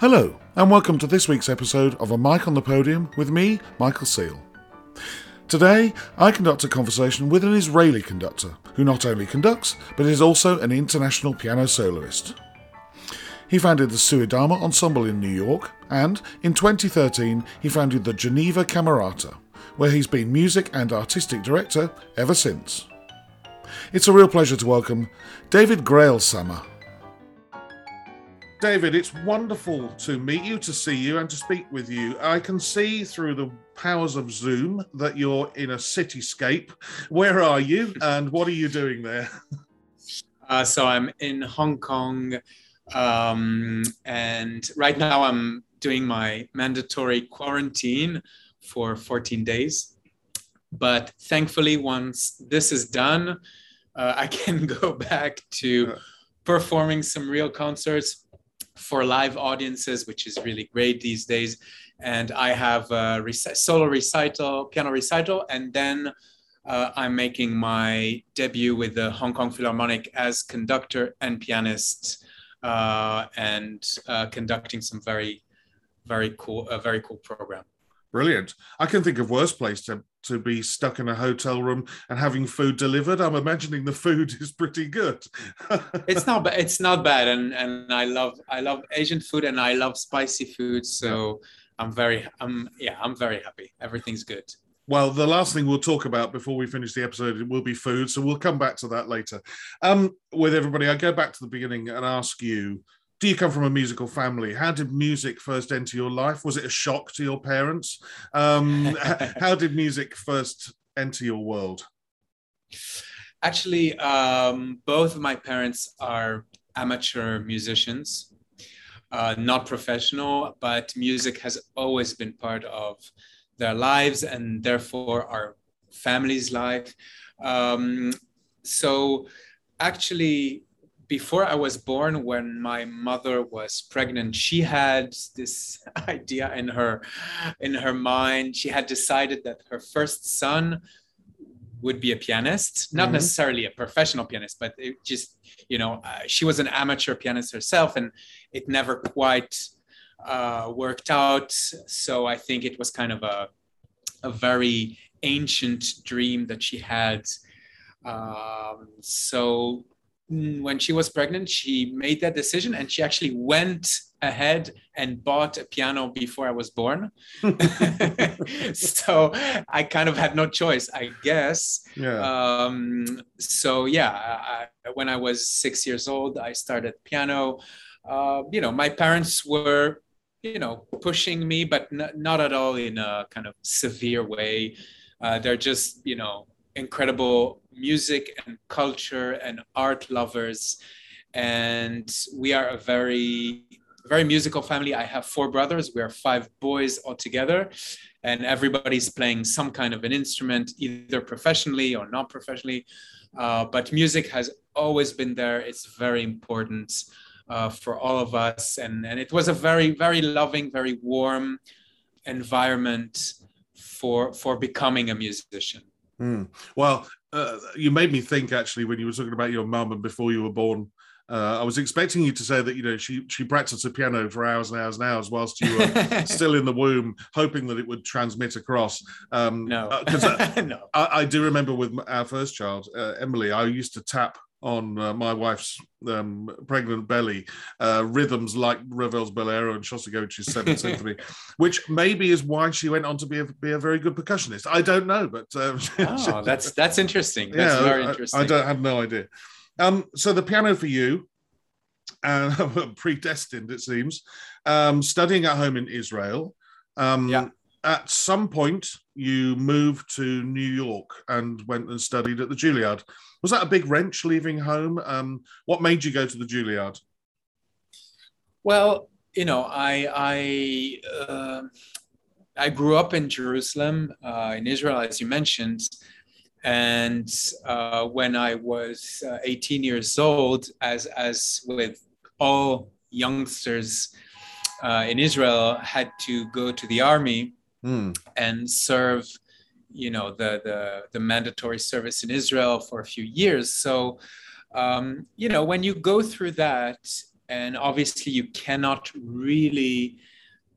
Hello, and welcome to this week's episode of A Mic on the Podium with me, Michael Seal. Today, I conduct a conversation with an Israeli conductor who not only conducts, but is also an international piano soloist. He founded the Suedama Ensemble in New York, and in 2013, he founded the Geneva Camerata, where he's been music and artistic director ever since. It's a real pleasure to welcome David Greilsammer. David, it's wonderful to meet you, to see you, and to speak with you. I can see through the powers of Zoom that you're in a cityscape. Where are you, and what are you doing there? Uh, so I'm in Hong Kong, um, and right now I'm doing my mandatory quarantine for 14 days. But thankfully, once this is done, uh, I can go back to performing some real concerts for live audiences, which is really great these days. And I have a rec- solo recital, piano recital, and then uh, I'm making my debut with the Hong Kong Philharmonic as conductor and pianist, uh, and uh, conducting some very, very cool, a very cool program. Brilliant. I can think of worse place to, to be stuck in a hotel room and having food delivered. I'm imagining the food is pretty good. it's not bad. It's not bad. And and I love I love Asian food and I love spicy food. So I'm very I'm yeah, I'm very happy. Everything's good. Well, the last thing we'll talk about before we finish the episode will be food. So we'll come back to that later. Um, with everybody, I go back to the beginning and ask you do you come from a musical family? How did music first enter your life? Was it a shock to your parents? Um, how did music first enter your world? Actually, um, both of my parents are amateur musicians, uh, not professional, but music has always been part of their lives and therefore our family's life. Um, so, actually, before I was born, when my mother was pregnant, she had this idea in her in her mind. She had decided that her first son would be a pianist, not mm-hmm. necessarily a professional pianist, but it just you know uh, she was an amateur pianist herself, and it never quite uh, worked out. So I think it was kind of a a very ancient dream that she had. Um, so when she was pregnant, she made that decision and she actually went ahead and bought a piano before I was born. so I kind of had no choice, I guess. Yeah. Um, so yeah, I, when I was six years old, I started piano. Uh, you know, my parents were, you know, pushing me, but n- not at all in a kind of severe way. Uh, they're just, you know, incredible music and culture and art lovers. And we are a very, very musical family. I have four brothers. We are five boys altogether. And everybody's playing some kind of an instrument, either professionally or not professionally. Uh, but music has always been there. It's very important uh, for all of us. And, and it was a very, very loving, very warm environment for, for becoming a musician. Mm. Well, uh, you made me think actually when you were talking about your mum and before you were born. Uh, I was expecting you to say that you know she she practiced the piano for hours and hours and hours whilst you were still in the womb, hoping that it would transmit across. Um, no, because uh, no. I, I, do remember with our first child, uh, Emily, I used to tap on uh, my wife's um, pregnant belly uh, rhythms like Ravel's Bolero and Shostakovich's Seventh Symphony, which maybe is why she went on to be a, be a very good percussionist. I don't know, but um, oh, that's that's interesting. That's yeah, very interesting. I, I, don't have no idea. Um, so the piano for you, uh, predestined it seems, um, studying at home in Israel. Um, yeah. At some point, you moved to New York and went and studied at the Juilliard. Was that a big wrench leaving home? Um, what made you go to the Juilliard? Well, you know, I I uh, I grew up in Jerusalem, uh, in Israel, as you mentioned, and uh, when I was uh, 18 years old, as as with all youngsters uh, in Israel, had to go to the army mm. and serve you know the the, the mandatory service in Israel for a few years. So um, you know when you go through that, and obviously you cannot really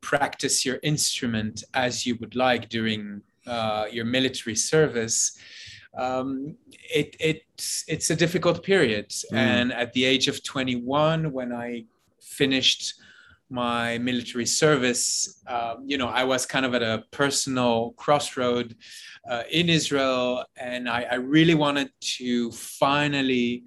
practice your instrument as you would like during uh, your military service, um, it, it, it's a difficult period. Mm. And at the age of 21, when I finished my military service, um, you know, I was kind of at a personal crossroad uh, in Israel, and I, I, really wanted to finally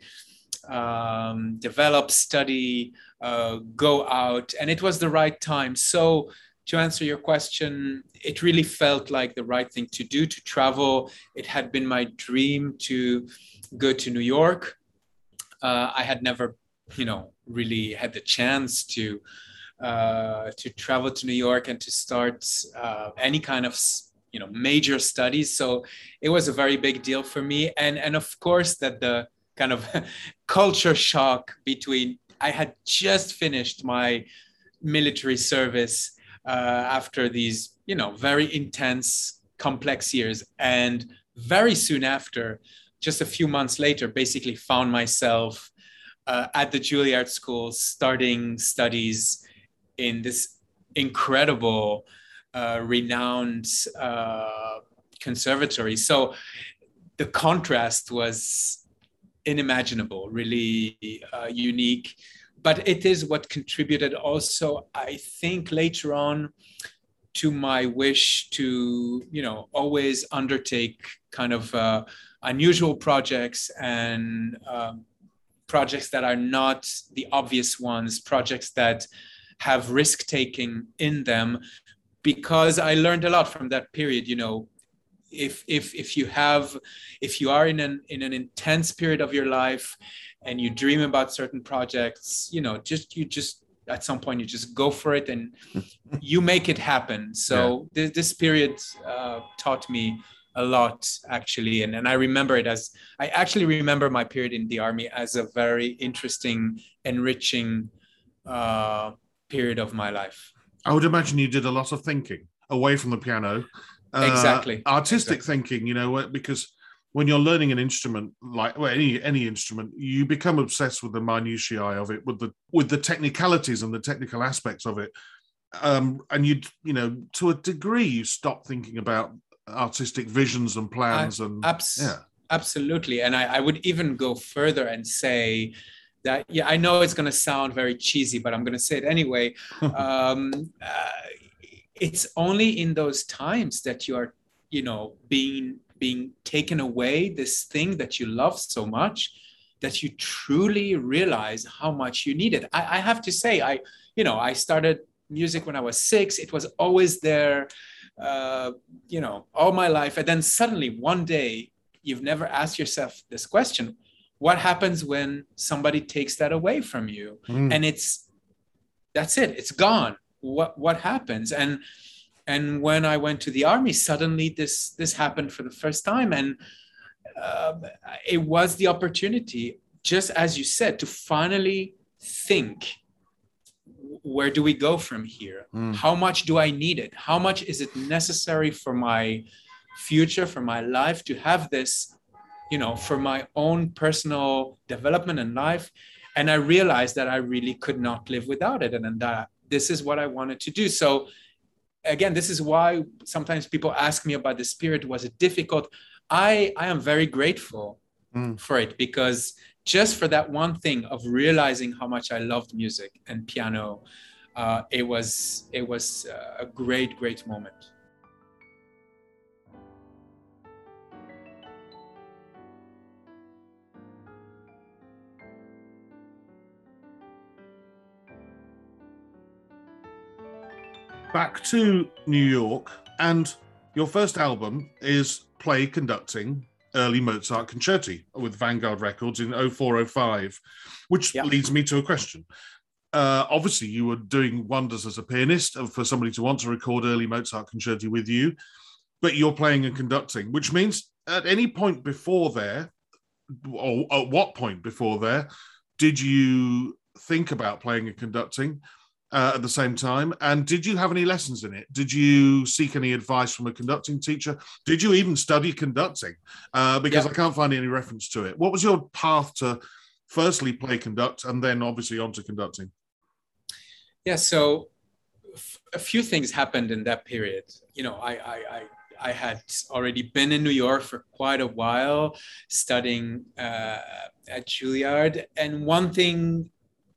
um, develop, study, uh, go out, and it was the right time. So, to answer your question, it really felt like the right thing to do to travel. It had been my dream to go to New York. Uh, I had never, you know, really had the chance to uh, to travel to New York and to start uh, any kind of you know major studies. So it was a very big deal for me, and and of course that the kind of culture shock between I had just finished my military service uh, after these you know very intense complex years and very soon after just a few months later basically found myself uh, at the Juilliard School starting studies in this incredible, uh, renowned uh, conservatory. So the contrast was unimaginable, really uh, unique. But it is what contributed also, I think, later on to my wish to, you know, always undertake kind of uh, unusual projects and um, projects that are not the obvious ones, projects that have risk taking in them because I learned a lot from that period. You know, if if if you have if you are in an in an intense period of your life and you dream about certain projects, you know, just you just at some point you just go for it and you make it happen. So yeah. this, this period uh, taught me a lot actually and, and i remember it as i actually remember my period in the army as a very interesting enriching uh, period of my life. I would imagine you did a lot of thinking away from the piano. Uh, exactly. Artistic exactly. thinking, you know, because when you're learning an instrument like well, any any instrument, you become obsessed with the minutiae of it, with the with the technicalities and the technical aspects of it. Um, and you you know to a degree you stop thinking about artistic visions and plans I, and abs- yeah absolutely and I, I would even go further and say that yeah i know it's going to sound very cheesy but i'm going to say it anyway. Um, uh, it's only in those times that you are you know being being taken away this thing that you love so much that you truly realize how much you need it. I, I have to say i you know i started music when i was six. It was always there uh, you know all my life. And then suddenly one day you've never asked yourself this question what happens when somebody takes that away from you? Mm. and it's that's it. It's gone. What what happens? And and when i went to the army suddenly this this happened for the first time. And uh, it was the opportunity just as you said to finally think where do we go from here? Mm. how much do i need it? How much is it necessary for my future for my life to have this you know, for my own personal development and life. And I realized that I really could not live without it. And, and that this is what I wanted to do. So again, this is why sometimes people ask me about the spirit. Was it difficult? I, I am very grateful mm. for it because just for that one thing of realizing how much I loved music and piano, uh, it was it was a great great moment. Back to New York, and your first album is play conducting early Mozart concerti with Vanguard Records in 0405, which yep. leads me to a question. Uh, obviously, you were doing wonders as a pianist for somebody to want to record early Mozart concerti with you, but you're playing and conducting, which means at any point before there, or at what point before there, did you think about playing and conducting? Uh, at the same time? And did you have any lessons in it? Did you seek any advice from a conducting teacher? Did you even study conducting? Uh, because I can't find any reference to it. What was your path to firstly play conduct and then obviously onto conducting? Yeah, so f- a few things happened in that period. You know, I, I, I I had already been in New York for quite a while studying uh, at Juilliard. And one thing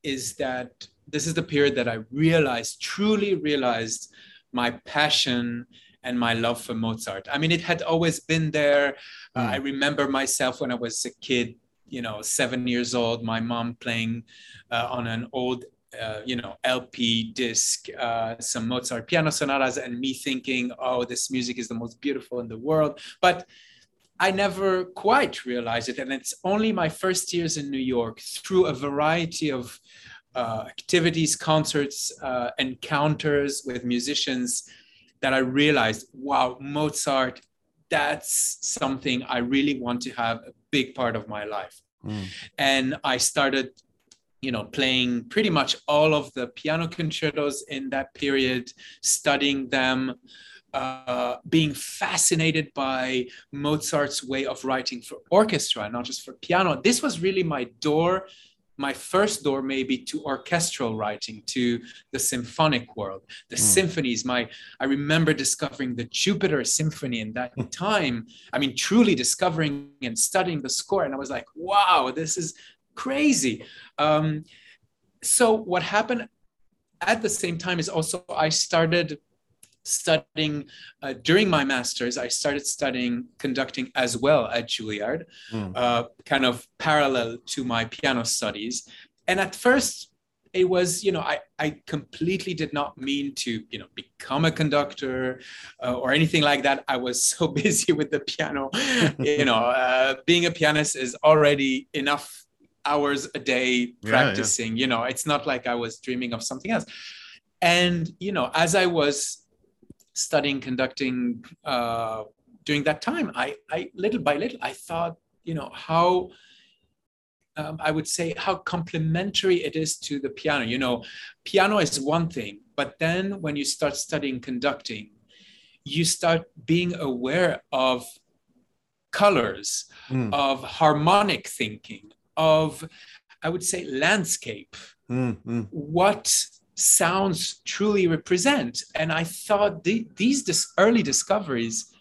is that this is the period that I realized, truly realized my passion and my love for Mozart. I mean, it had always been there. Mm. Uh, I remember myself when I was a kid, you know, seven years old, my mom playing uh, on an old uh, you know LP disc, uh, some Mozart piano sonatas, and me thinking, oh, this music is the most beautiful in the world. But I never quite realized it, and it's only my first years in New York through a variety of uh, activities, concerts, uh, encounters with musicians that I realized, wow, Mozart, that's something I really want to have a big part of my life. Mm. And I started you know playing pretty much all of the piano concertos in that period studying them uh, being fascinated by mozart's way of writing for orchestra not just for piano this was really my door my first door maybe to orchestral writing to the symphonic world the mm. symphonies my i remember discovering the jupiter symphony in that time i mean truly discovering and studying the score and i was like wow this is crazy. Um, so what happened at the same time is also I started studying uh, during my master's i started studying conducting as well at juilliard mm. uh, kind of parallel to my piano studies and at first it was you know i, I completely did not mean to you know become a conductor uh, or anything like that i was so busy with the piano you know uh, being a pianist is already enough hours a day practicing. Yeah, yeah. You know, it's not like I was dreaming of something else. And, you know, as I was studying conducting uh, during that time, I, I little by little, I thought, you know, how um, I would say how complementary it is to the piano. You know, piano is one thing, but then when you start studying conducting, you start being aware of colors, mm. of harmonic thinking, of, I would say, landscape. Mm-hmm. What sounds truly represent. And I thought the, these dis- early discoveries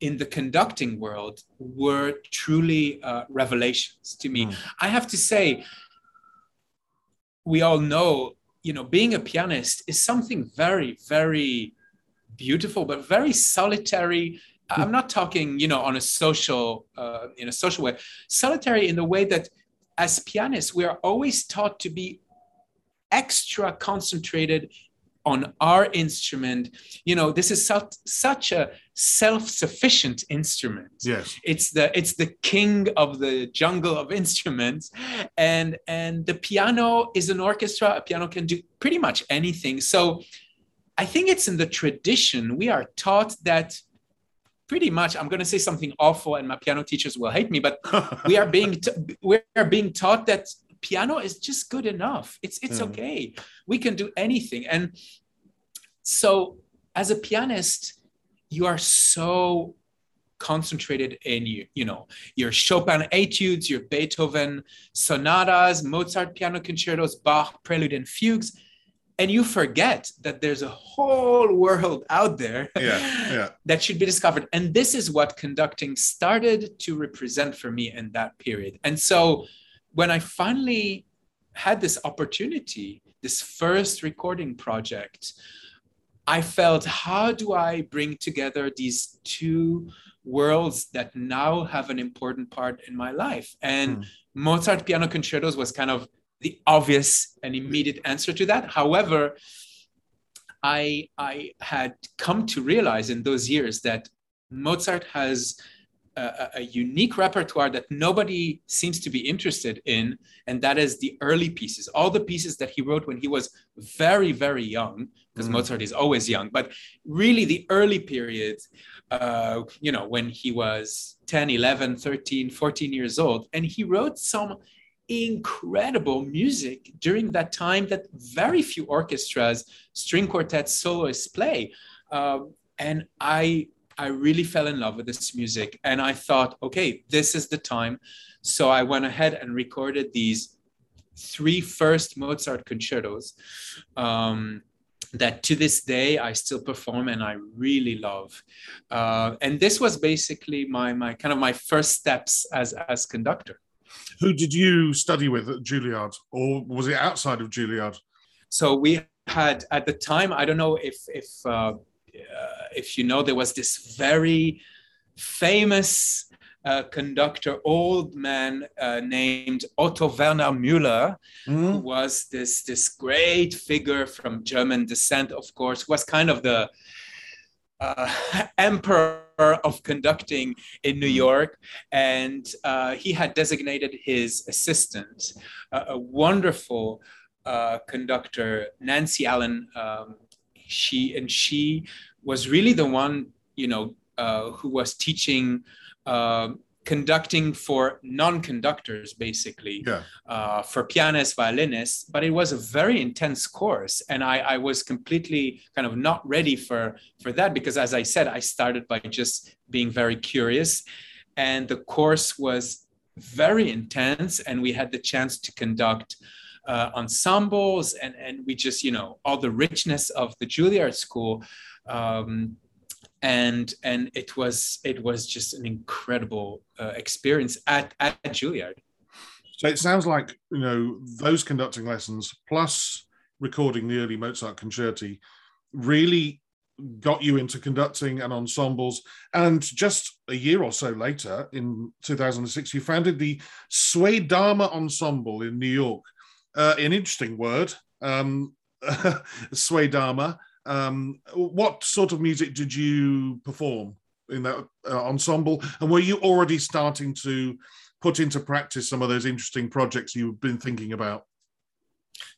in the conducting world were truly uh, revelations to me. Mm. I have to say, we all know, you know, being a pianist is something very, very beautiful, but very solitary. I'm not talking, you know, on a social, uh, in a social way. Solitary in the way that as pianists, we are always taught to be extra concentrated on our instrument. You know this is such, such a self-sufficient instrument. Yes. It's the it's the king of the jungle of instruments. And and the piano is an orchestra. A piano can do pretty much anything. So i think it's in the tradition. We are taught that pretty much i'm going to say something awful and my piano teachers will hate me but we are being t- we are being taught that piano is just good enough. It's it's mm. okay. We can do anything. And so as a pianist you are so concentrated in you, you know your chopin etudes your beethoven sonatas mozart piano concertos bach prelude and fugues and you forget that there's a whole world out there yeah, yeah. that should be discovered. And this is what conducting started to represent for me in that period. And so when i finally had this opportunity this first recording project i felt how do i bring together these two worlds that now have an important part in my life and mm. mozart piano concertos was kind of the obvious and immediate answer to that. However, I, I had come to realize in those years that Mozart has a, a, unique repertoire that nobody seems to be interested in, and that is the early pieces, all the pieces that he wrote when he was very, very young, because mm. Mozart is always young, but really the early period, uh, you know, when he was 10, 11, 13, 14 years old, and he wrote some incredible music during that time that very few orchestras, string quartets, soloists play. Um, and I I really fell in love with this music. And I thought, okay, this is the time. So I went ahead and recorded these three first Mozart concertos um, that to this day I still perform and I really love. Uh, and this was basically my, my kind of my first steps as, as conductor. Who did you study with at Juilliard or was it outside of Juilliard? So we had at the time, I don't know if, if, uh, uh, if you know, there was this very famous uh, conductor, old man uh, named Otto Werner Müller, mm. who was this this great figure from German descent, of course, was kind of the uh, emperor of conducting in New York, and uh, he had designated his assistant, a wonderful uh, conductor, Nancy Allen. Um, she and she was really the one, you know, uh, who was teaching uh, conducting for non-conductors basically yeah. uh, for pianists violinists but it was a very intense course and I, I was completely kind of not ready for for that because as i said i started by just being very curious and the course was very intense and we had the chance to conduct uh, ensembles and and we just you know all the richness of the juilliard school um, and and it was it was just an incredible uh, experience at at Juilliard. So it sounds like you know those conducting lessons plus recording the early Mozart concerti really got you into conducting and ensembles. And just a year or so later, in 2006, you founded the Suedama Ensemble in New York. Uh, an interesting word, um, Suedama. Um, what sort of music did you perform in that uh, ensemble? And were you already starting to put into practice some of those interesting projects you've been thinking about?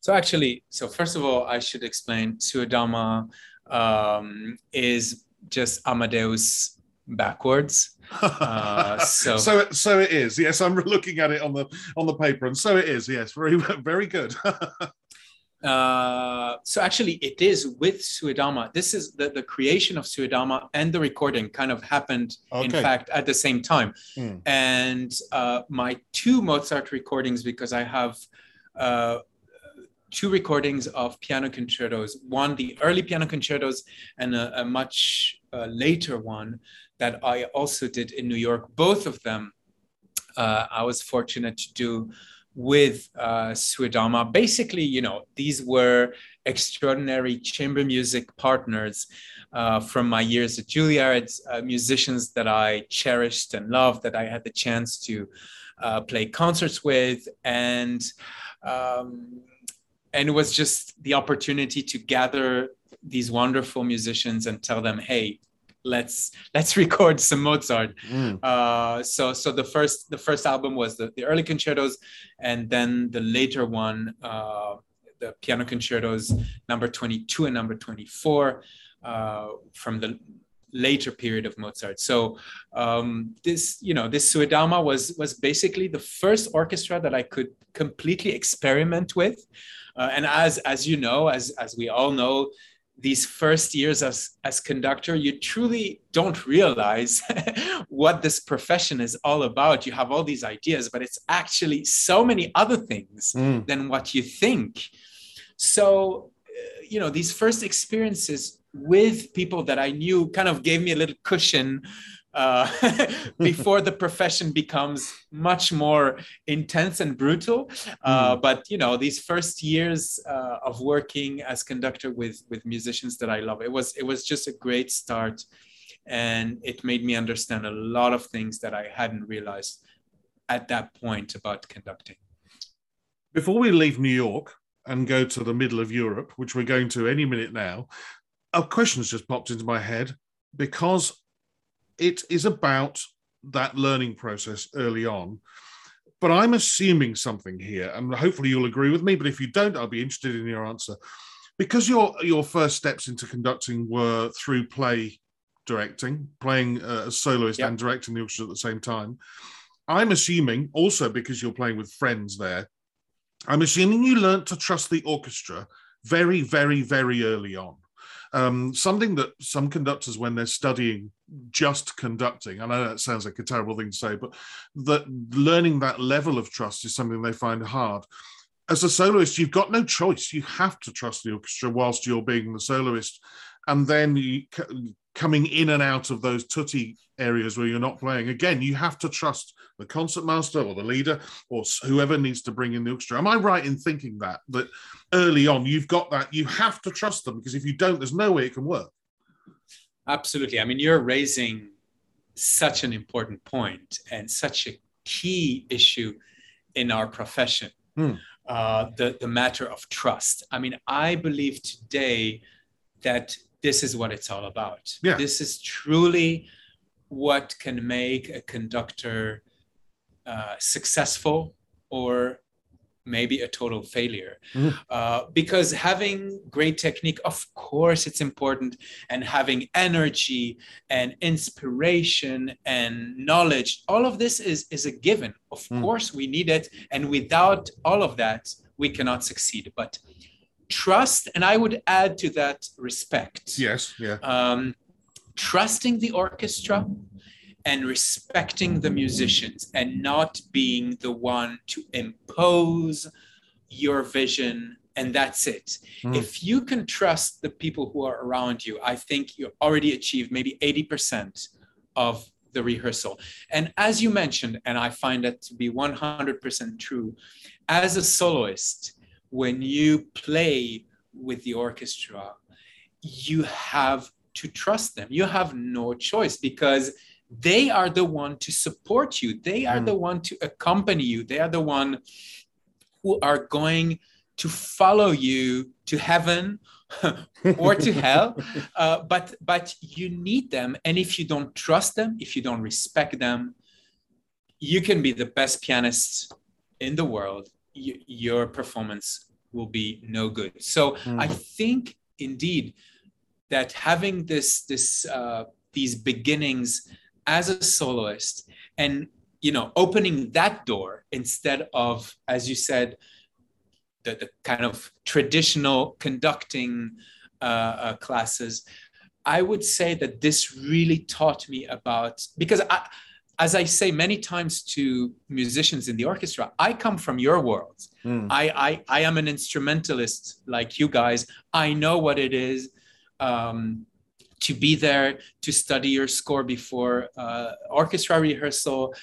So actually, so first of all, I should explain Suedama um, is just Amadeus backwards. Uh, so, so, so it is. Yes, I'm looking at it on the on the paper, and so it is. Yes, very, very good. Uh, so actually it is with Suedama. This is the, the creation of Suedama and the recording kind of happened, okay. in fact, at the same time. Mm. And uh, my two Mozart recordings, because I have uh, two recordings of piano concertos, one, the early piano concertos, and a, a much uh, later one that I also did in New York. Both of them uh, I was fortunate to do with uh. Basically, you know, these were extraordinary chamber music partners uh, from my years at Juilliard, uh, musicians that I cherished and loved, that I had the chance to uh, play concerts with, and um, and it was just the opportunity to gather these wonderful musicians and tell them, hey, let's let's record some Mozart. Mm. Uh, so so the first the first album was the, the early concertos, and then the later one, uh, the piano concertos number twenty two and number twenty four uh, from the later period of Mozart. So um, this you know this Suedama was was basically the first orchestra that I could completely experiment with. Uh, and as as you know, as as we all know, these first years as as conductor you truly don't realize what this profession is all about you have all these ideas but it's actually so many other things mm. than what you think so uh, you know these first experiences with people that i knew kind of gave me a little cushion uh, before the profession becomes much more intense and brutal. Uh, mm. But you know, these first years uh, of working as conductor with with musicians that I love, it was it was just a great start, and it made me understand a lot of things that I hadn't realized at that point about conducting. Before we leave New York and go to the middle of Europe, which we're going to any minute now, a question has just popped into my head because it is about that learning process early on. But I'm assuming something here, and hopefully you'll agree with me. But if you don't, I'll be interested in your answer. Because your your first steps into conducting were through play directing, playing uh, a soloist yep. and directing the orchestra at the same time. I'm assuming also because you're playing with friends there. I'm assuming you learnt to trust the orchestra very, very, very early on. Um, something that some conductors, when they're studying just conducting, I know that sounds like a terrible thing to say, but that learning that level of trust is something they find hard. As a soloist, you've got no choice. You have to trust the orchestra whilst you're being the soloist. And then you, coming in and out of those tutti areas where you're not playing, again, you have to trust the concertmaster or the leader or whoever needs to bring in the orchestra. Am I right in thinking that that early on you've got that you have to trust them because if you don't, there's no way it can work. Absolutely. I mean, you're raising such an important point and such a key issue in our profession. Hmm. Uh, the the matter of trust. I mean, I believe today that this is what it's all about. Yeah. This is truly what can make a conductor uh, successful or maybe a total failure. Mm. Uh, because having great technique, of course, it's important, and having energy and inspiration and knowledge, all of this is, is a given. Of mm. course, we need it. And without all of that, we cannot succeed. But trust, and I would add to that respect. Yes, yeah. Um, trusting the orchestra and respecting the musicians and not being the one to impose your vision and that's it. Mm. If you can trust the people who are around you, I think you already achieved maybe 80% of the rehearsal. And as you mentioned, and I find that to be 100% true, as a soloist, when you play with the orchestra, you have to trust them. You have no choice because they are the one to support you. They are mm. the one to accompany you. They are the one who are going to follow you to heaven or to hell. Uh, but but you need them. And if you don't trust them if you don't respect them you can be the best pianist in the world y- your performance will be no good so mm. i think indeed that having this this uh, these beginnings as a soloist and you know opening that door instead of as you said the, the kind of traditional conducting uh, uh, classes i would say that this really taught me about because I, as i say many times to musicians in the orchestra i come from your world. Mm. I, I i am an instrumentalist like you guys. I know what it is um, to be there to study your score before uh, orchestra rehearsal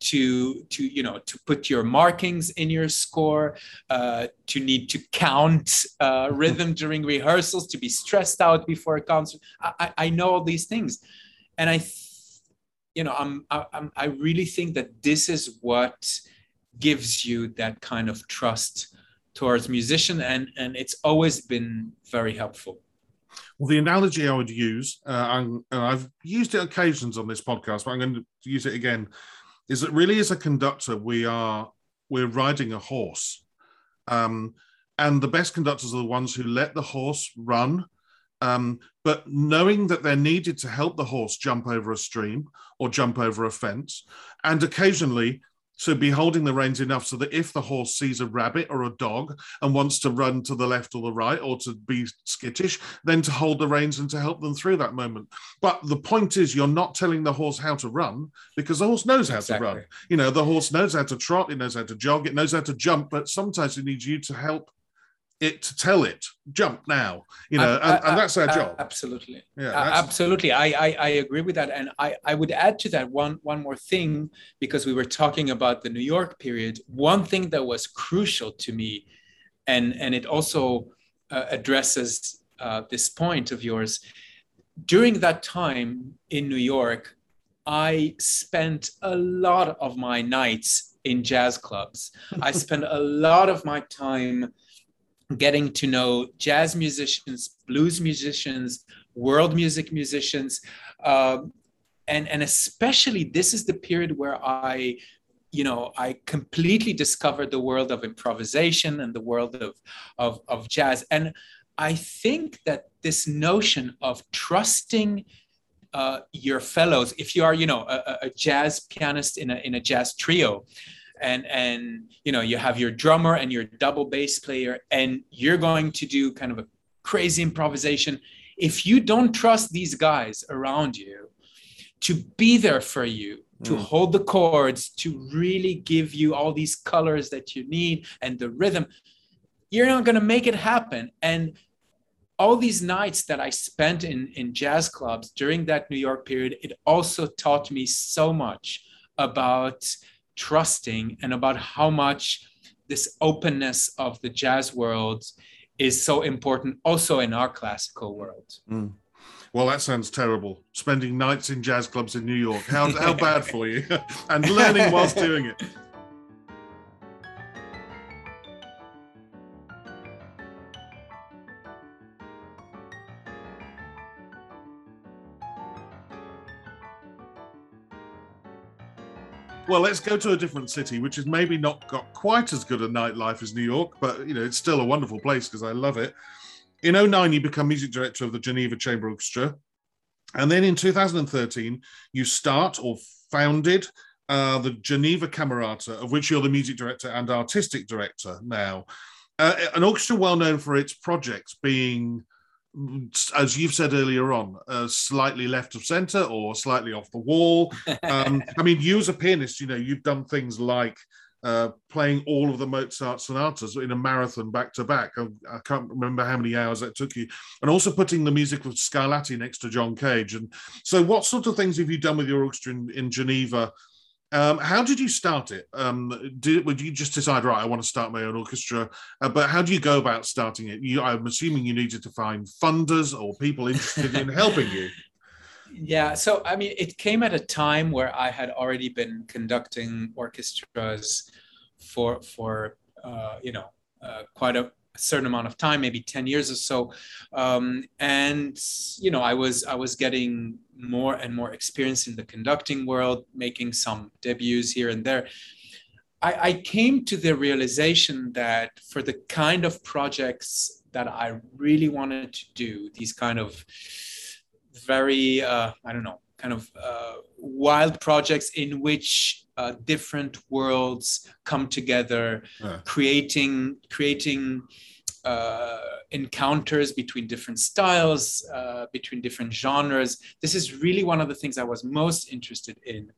to to you know to put your markings in your score uh, to need to count uh, rhythm during rehearsals to be stressed out before a concert. I, I know all these things. And i you know I'm, I'm i really think that this is what gives you that kind of trust towards musician and and it's always been very helpful well, the analogy I would use, uh, and I've used it occasions on this podcast, but I'm going to use it again, is that really as a conductor, we are we're riding a horse, um, and the best conductors are the ones who let the horse run. Um, but knowing that they're needed to help the horse jump over a stream or jump over a fence, and occasionally so be holding the reins enough so that if the horse sees a rabbit or a dog and wants to run to the left or the right or to be skittish, then to hold the reins and to help them through that moment. But the point is, you're not telling the horse how to run because the horse knows how exactly. to run. You know, the horse knows how to trot, it knows how to jog, it knows how to jump, but sometimes it needs you to help it to tell it jump now you know I, and, and, that's our job. absolutely. Yeah absolutely. I, I, I agree with that. And i i would add to that one one more thing because we were talking about the new york period. One thing that was crucial to me and and it also uh, addresses uh, this point of yours. During that time in new york i spent a lot of my nights in jazz clubs. I spent a lot of my time getting to know jazz musicians, blues musicians, world music musicians. Um, and, and especially this is the period where I, you know, I completely discovered the world of improvisation and the world of, of, of jazz. And I think that this notion of trusting uh, your fellows, if you are, you know, a, a jazz pianist in a, in a jazz trio, and and you know you have your drummer and your double bass player and you're going to do kind of a crazy improvisation if you don't trust these guys around you to be there for you to mm. hold the chords to really give you all these colors that you need and the rhythm you're not going to make it happen and all these nights that i spent in in jazz clubs during that new york period it also taught me so much about trusting and about how much this openness of the jazz world is so important also in our classical world. Mm. Well, that sounds terrible. Spending nights in jazz clubs in New York. How, how bad for you? and learning whilst doing it. Well, let's go to a different city, which has maybe not got quite as good a nightlife as New York, but you know it's still a wonderful place because I love it. In 09, you become music director of the Geneva Chamber Orchestra, and then in 2013, you start or founded uh, the Geneva Camerata, of which you're the music director and artistic director now. Uh, an orchestra well known for its projects being as you've said earlier on, uh, slightly left of center or slightly off the wall. Um, I mean, you as a pianist, you know, you've done things like uh, playing all of the Mozart sonatas in a marathon back to back. I, can't remember how many hours that took you, and also putting the music of Scarlatti next to John Cage. And so, what sort of things have you done with your orchestra in, in Geneva um, how did you start it? Um, did would you just decide, right, I want to start my own orchestra? Uh, but how do you go about starting it? You, I'm assuming you needed to find funders or people interested in helping you. Yeah, so I mean, it came at a time where I had already been conducting orchestras for for uh, you know uh, quite a certain amount of time, maybe 10 years or so. Um, and, you know, I was, I was getting more and more experience in the conducting world, making some debuts here and there. I, I came to the realization that for the kind of projects that I really wanted to do, these kind of very, uh, I don't know, kind of uh, wild projects in which uh, different worlds come together, creating creating uh, encounters between different styles, uh, between different genres. This is really one of the things I was most interested in.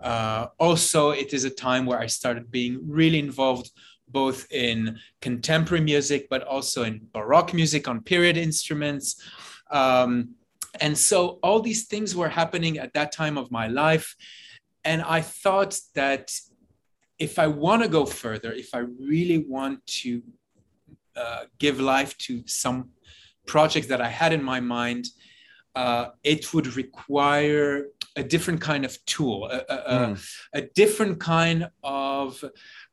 Uh, also, it is a time where I started being really involved both in contemporary music, but also in Baroque music on period instruments. Um, and so all these things were happening at that time of my life. And I thought that if I want to go further, if I really want to uh, give life to some projects that I had in my mind, uh, it would require a different kind of tool, a, a, mm. a, a different kind of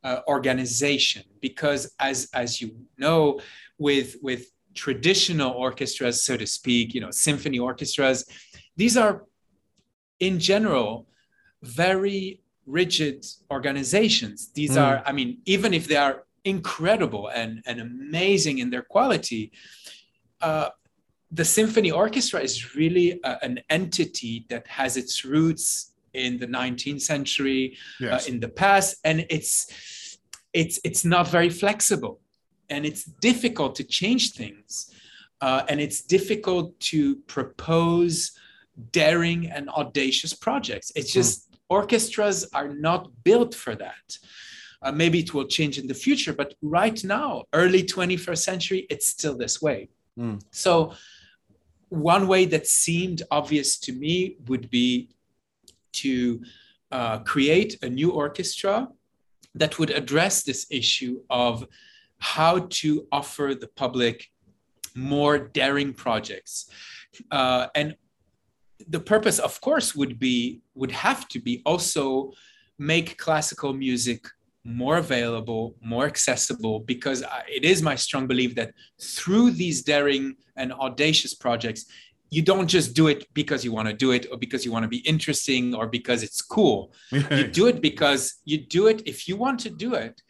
uh, organization. Because as as you know, with with traditional orchestras, so to speak, you know, symphony orchestras, these are in general very rigid organizations. These mm. are, I mean, even if they are incredible and, and amazing in their quality, uh, the symphony orchestra is really a, an entity that has its roots in the 19th century, uh, yes. uh, in the past, and it's it's it's not very flexible and it's difficult to change things. Uh, and it's difficult to propose daring and audacious projects. It's hmm. just mm. orchestras are not built for that. Uh, maybe it will change in the future, but right now, early 21st century, it's still this way. Mm. So, one way that seemed obvious to me would be to uh, create a new orchestra that would address this issue of how to offer the public more daring projects. Uh, and the purpose, of course, would be would have to be also make classical music more available, more accessible, because it is my strong belief that through these daring and audacious projects, you don't just do it because you want to do it or because you want to be interesting or because it's cool. you do it because you do it if you want to do it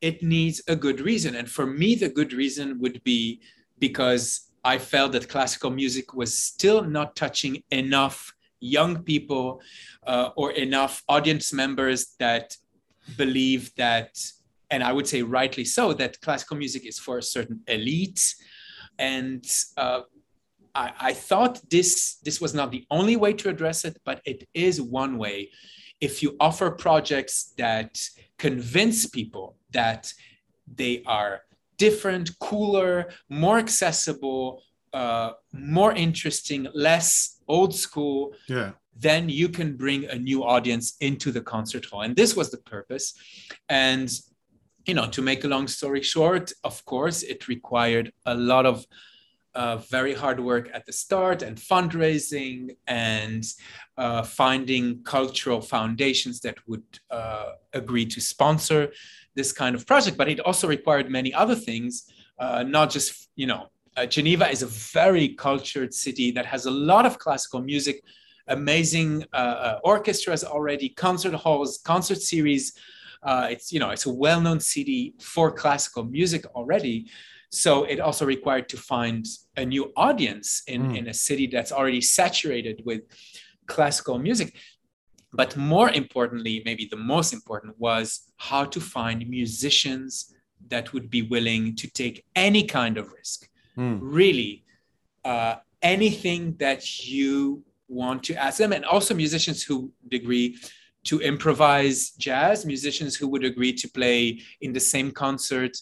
it needs a good reason. And for me, the good reason would be because I felt that classical music was still not touching enough young people uh, or enough audience members that believe that, and I would say rightly so, that classical music is for a certain elite. And uh, I, I thought this this was not the only way to address it, but it is one way. If you offer projects that convince people that they are different, cooler, more accessible, uh, more interesting, less old school, yeah. Then you can bring a new audience into the concert hall. And this was the purpose. And you know, to make a long story short, of course, it required a lot of uh, very hard work at the start and fundraising and uh, finding cultural foundations that would uh, agree to sponsor this kind of project. But it also required many other things, uh, not just, you know, uh, Geneva is a very cultured city that has a lot of classical music, amazing uh, orchestras already, concert halls, concert series. it's, you know, it's a well-known city for classical music already. So it also required to find a new audience in, mm. in a city that's already saturated with classical music. But more importantly, maybe the most important was how to find musicians that would be willing to take any kind of risk. Mm. Really, uh, anything that you want to ask them, and also musicians who agree to improvise jazz, musicians who would agree to play in the same concert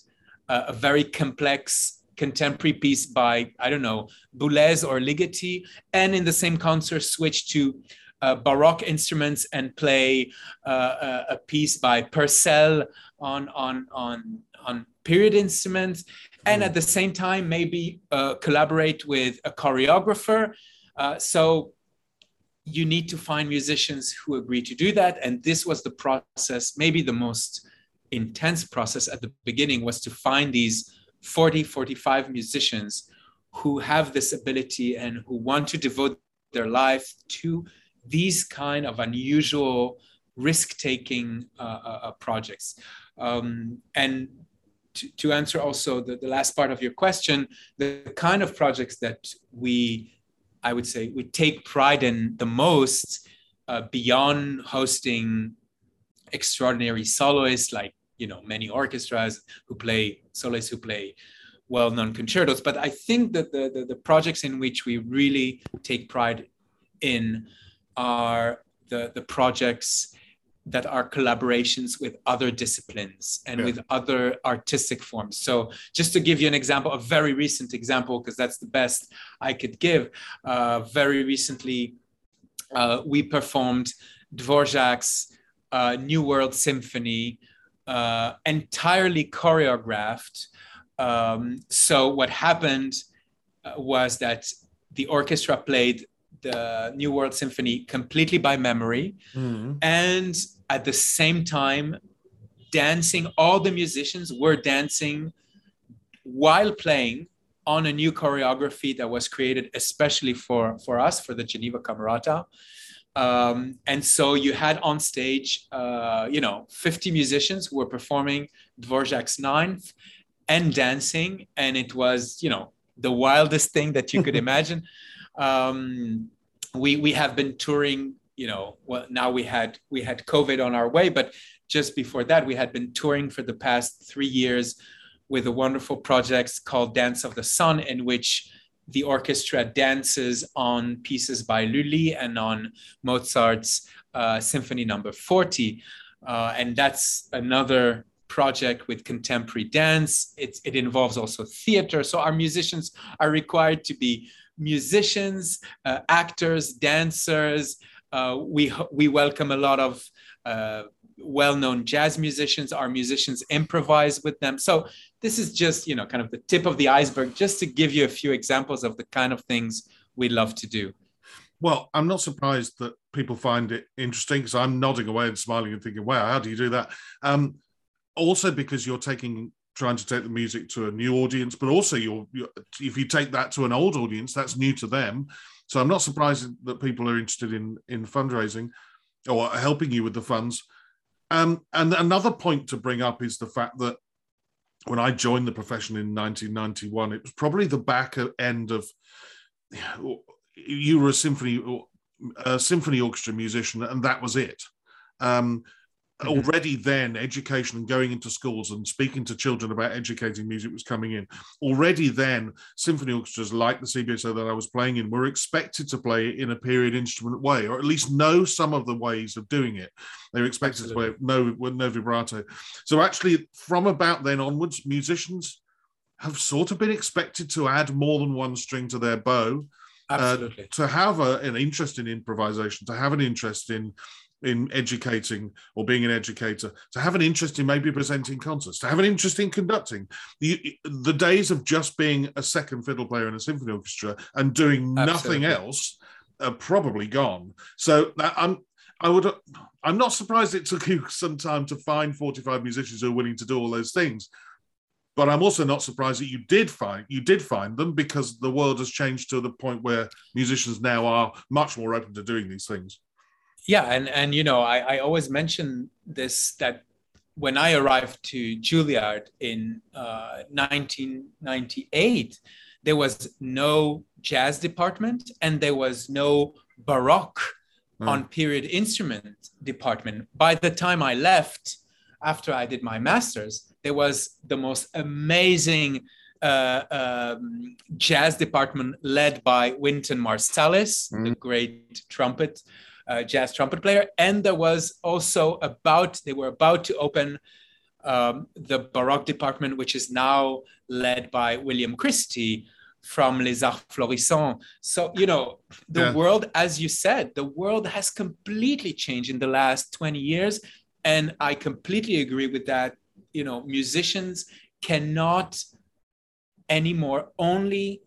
a very complex contemporary piece by I don't know Boulez or Ligeti, and in the same concert switch to uh, Baroque instruments and play uh, a, piece by Purcell on on on on period instruments, and at the same time maybe uh, collaborate with a choreographer. Uh, so you need to find musicians who agree to do that, and this was the process, maybe the most intense process at the beginning was to find these 40, 45 musicians who have this ability and who want to devote their life to these kind of unusual risk-taking uh, uh, uh, projects. Um, and to, to, answer also the, the last part of your question, the kind of projects that we, I would say, we take pride in the most uh, beyond hosting extraordinary soloists like you know many orchestras who play soloists who play well-known concertos. But i think that the, the, the projects in which we really take pride in are the the projects that are collaborations with other disciplines and yeah. with other artistic forms. So, just to give you an example, a very recent example, because that's the best I could give. Uh, very recently, uh, we performed Dvorak's uh, New World Symphony uh, entirely choreographed. Um, so what happened uh, was that the orchestra played the New World Symphony completely by memory, mm-hmm. and at the same time, dancing. All the musicians were dancing while playing on a new choreography that was created especially for for us for the Geneva Camerata. Um, and so you had on stage, uh, you know, 50 musicians who were performing Dvorak's Ninth and dancing, and it was, you know, the wildest thing that you could imagine. Um, we we have been touring, you know, well now we had we had COVID on our way, but just before that we had been touring for the past three years with a wonderful project called Dance of the Sun, in which the orchestra dances on pieces by Lully and on Mozart's uh, Symphony Number 40. Uh, and that's another project with contemporary dance. It, it involves also theater. So our musicians are required to be musicians, uh, actors, dancers. Uh, we, we welcome a lot of uh, well-known jazz musicians. Our musicians improvise with them. So this is just you know kind of the tip of the iceberg just to give you a few examples of the kind of things we love to do well i'm not surprised that people find it interesting because i'm nodding away and smiling and thinking wow how do you do that um, also because you're taking trying to take the music to a new audience but also you're, you're if you take that to an old audience that's new to them so i'm not surprised that people are interested in in fundraising or helping you with the funds um, and another point to bring up is the fact that when I joined the profession in 1991, it was probably the back end of you were a symphony a symphony orchestra musician, and that was it. Um, mm-hmm. already then education and going into schools and speaking to children about educating music was coming in. Already then, symphony orchestras like the CBSO that I was playing in were expected to play in a period instrument way, or at least know some of the ways of doing it. They were expected Absolutely. to play no, no vibrato. So actually, from about then onwards, musicians have sort of been expected to add more than one string to their bow. Uh, to have a, an interest in improvisation, to have an interest in in educating or being an educator, to have an interest in maybe presenting concerts, to have an interest in conducting. The, the days of just being a second fiddle player in a symphony orchestra and doing Absolutely. nothing else are probably gone. So uh, I'm I would I'm not surprised it took you some time to find 45 musicians who are willing to do all those things. But I'm also not surprised that you did find you did find them because the world has changed to the point where musicians now are much more open to doing these things yeah and and you know I, I always mention this that when i arrived to juilliard in uh, 1998 there was no jazz department and there was no baroque mm. on period instrument department by the time i left after i did my master's there was the most amazing uh, um, jazz department led by Wynton Marsalis, mm. the great trumpet uh, jazz trumpet player. And there was also about, they were about to open um, the Baroque department, which is now led by William Christie from Les Arts Florissants. So, you know, the yeah. world, as you said, the world has completely changed in the last 20 years. And I completely agree with that. You know, musicians cannot anymore only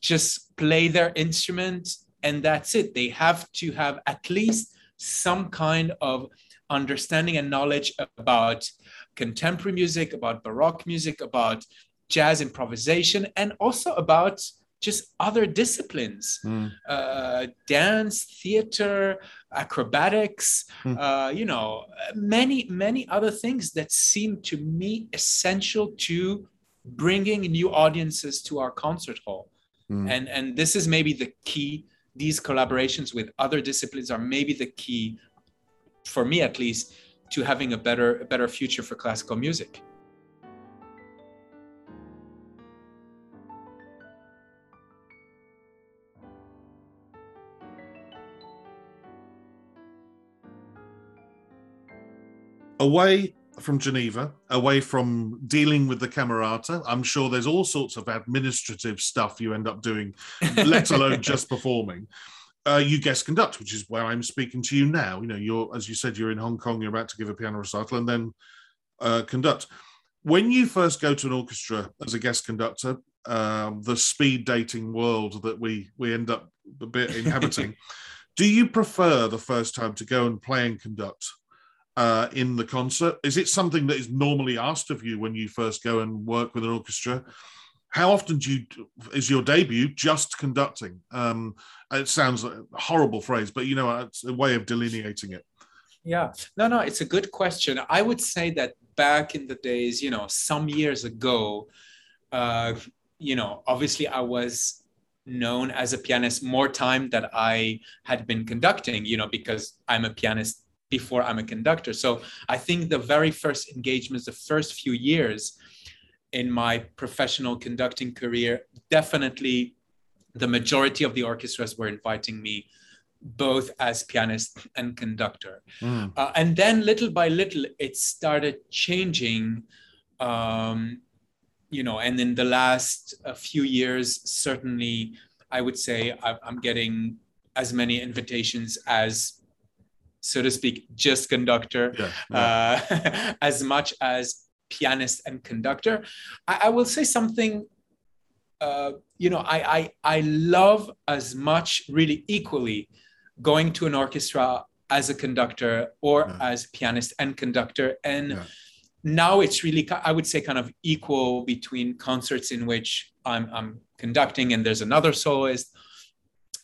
just play their instrument and that's it. They have to have at least some kind of understanding and knowledge about contemporary music, about Baroque music, about jazz improvisation, and also about just other disciplines mm. uh, dance, theater, acrobatics, mm. uh, you know, many, many other things that seem to me essential to bringing new audiences to our concert hall. Mm. And, and this is maybe the key these collaborations with other disciplines are maybe the key, for me at least, to having a better, a better future for classical music. Away from Geneva, away from dealing with the Camerata. I'm sure there's all sorts of administrative stuff you end up doing, let alone just performing. Uh, you guest conduct, which is where I'm speaking to you now. You know, you're as you said, you're in Hong Kong. You're about to give a piano recital and then uh, conduct. When you first go to an orchestra as a guest conductor, um, the speed dating world that we we end up a bit inhabiting, do you prefer the first time to go and play and conduct uh, in the concert? Is it something that is normally asked of you when you first go and work with an orchestra? How often do you is your debut just conducting? Um, it sounds like a horrible phrase, but you know it's a way of delineating it. Yeah, no, no, it's a good question. I would say that back in the days, you know, some years ago, uh, you know, obviously I was known as a pianist more time that I had been conducting, you know, because I'm a pianist before I'm a conductor. So I think the very first engagements, the first few years in my professional conducting career, definitely the majority of the orchestras were inviting me both as pianist and conductor. Mm. Uh, and then little by little, it started changing. Um, you know, and in the last uh, few years, certainly, I would say I'm getting as many invitations as so to speak, just conductor yeah, yeah. Uh, as much as pianist and conductor. I, I will say something. Uh, you know, I, I I love as much, really equally, going to an orchestra as a conductor or yeah. as pianist and conductor and now it's really i would say kind of equal between concerts in which i'm, I'm conducting and there's another soloist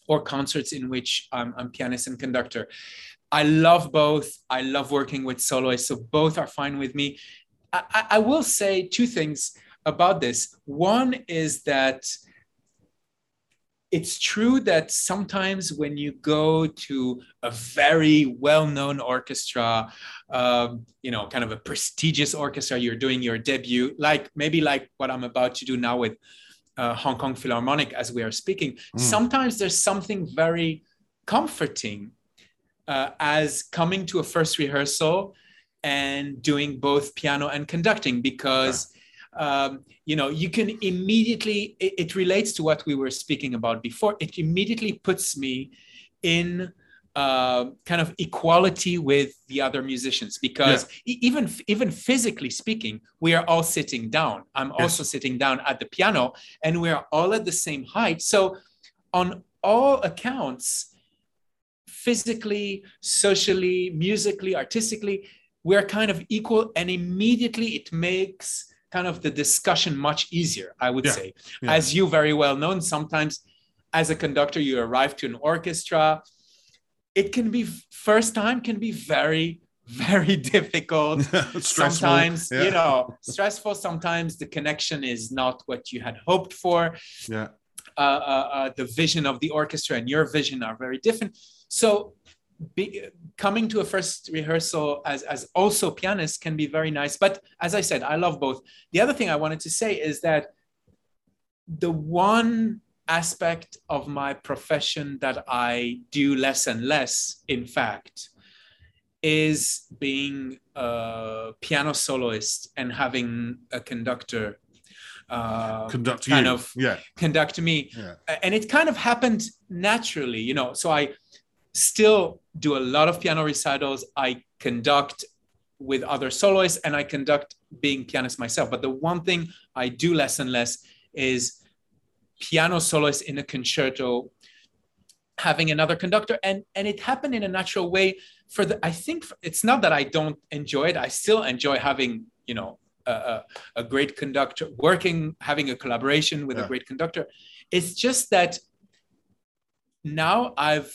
or concerts in which I'm, I'm pianist and conductor I love both. I love working with soloists, so both are fine with me. I, I will say two things about this. One is that it's true that sometimes when you go to a very well-known orchestra, um, you know, kind of a prestigious orchestra, you're doing your debut, like maybe like what I'm about to do now with uh, Hong Kong Philharmonic as we are speaking. Mm. Sometimes there's something very comforting uh, as coming to a first rehearsal and doing both piano and conducting because um, you know, you can immediately, it, it, relates to what we were speaking about before. It immediately puts me in uh, kind of equality with the other musicians because yeah. even even physically speaking, we are all sitting down. I'm yes. also sitting down at the piano, and we are all at the same height. So, on all accounts, physically, socially, musically, artistically, we're kind of equal, and immediately it makes kind of the discussion much easier, I would yeah. say. Yeah. As you very well know, sometimes as a conductor, you arrive to an orchestra. It can be first time can be very very difficult sometimes yeah. you know stressful sometimes the connection is not what you had hoped for yeah uh, uh, uh, the vision of the orchestra and your vision are very different so be, coming to a first rehearsal as, as also pianist can be very nice. But as I said, I love both. The other thing I wanted to say is that the one aspect of my profession that I do less and less, in fact, is being a piano soloist and having a conductor uh, conduct kind you. of yeah. conduct me. Yeah. And it kind of happened naturally, you know. So I still do a lot of piano recitals. I conduct with other soloists and I conduct being pianist myself. But the one thing I do less and less is piano soloist in a concerto having another conductor and and it happened in a natural way for the i think it's not that i don't enjoy it i still enjoy having you know a, a great conductor working having a collaboration with yeah. a great conductor it's just that now i've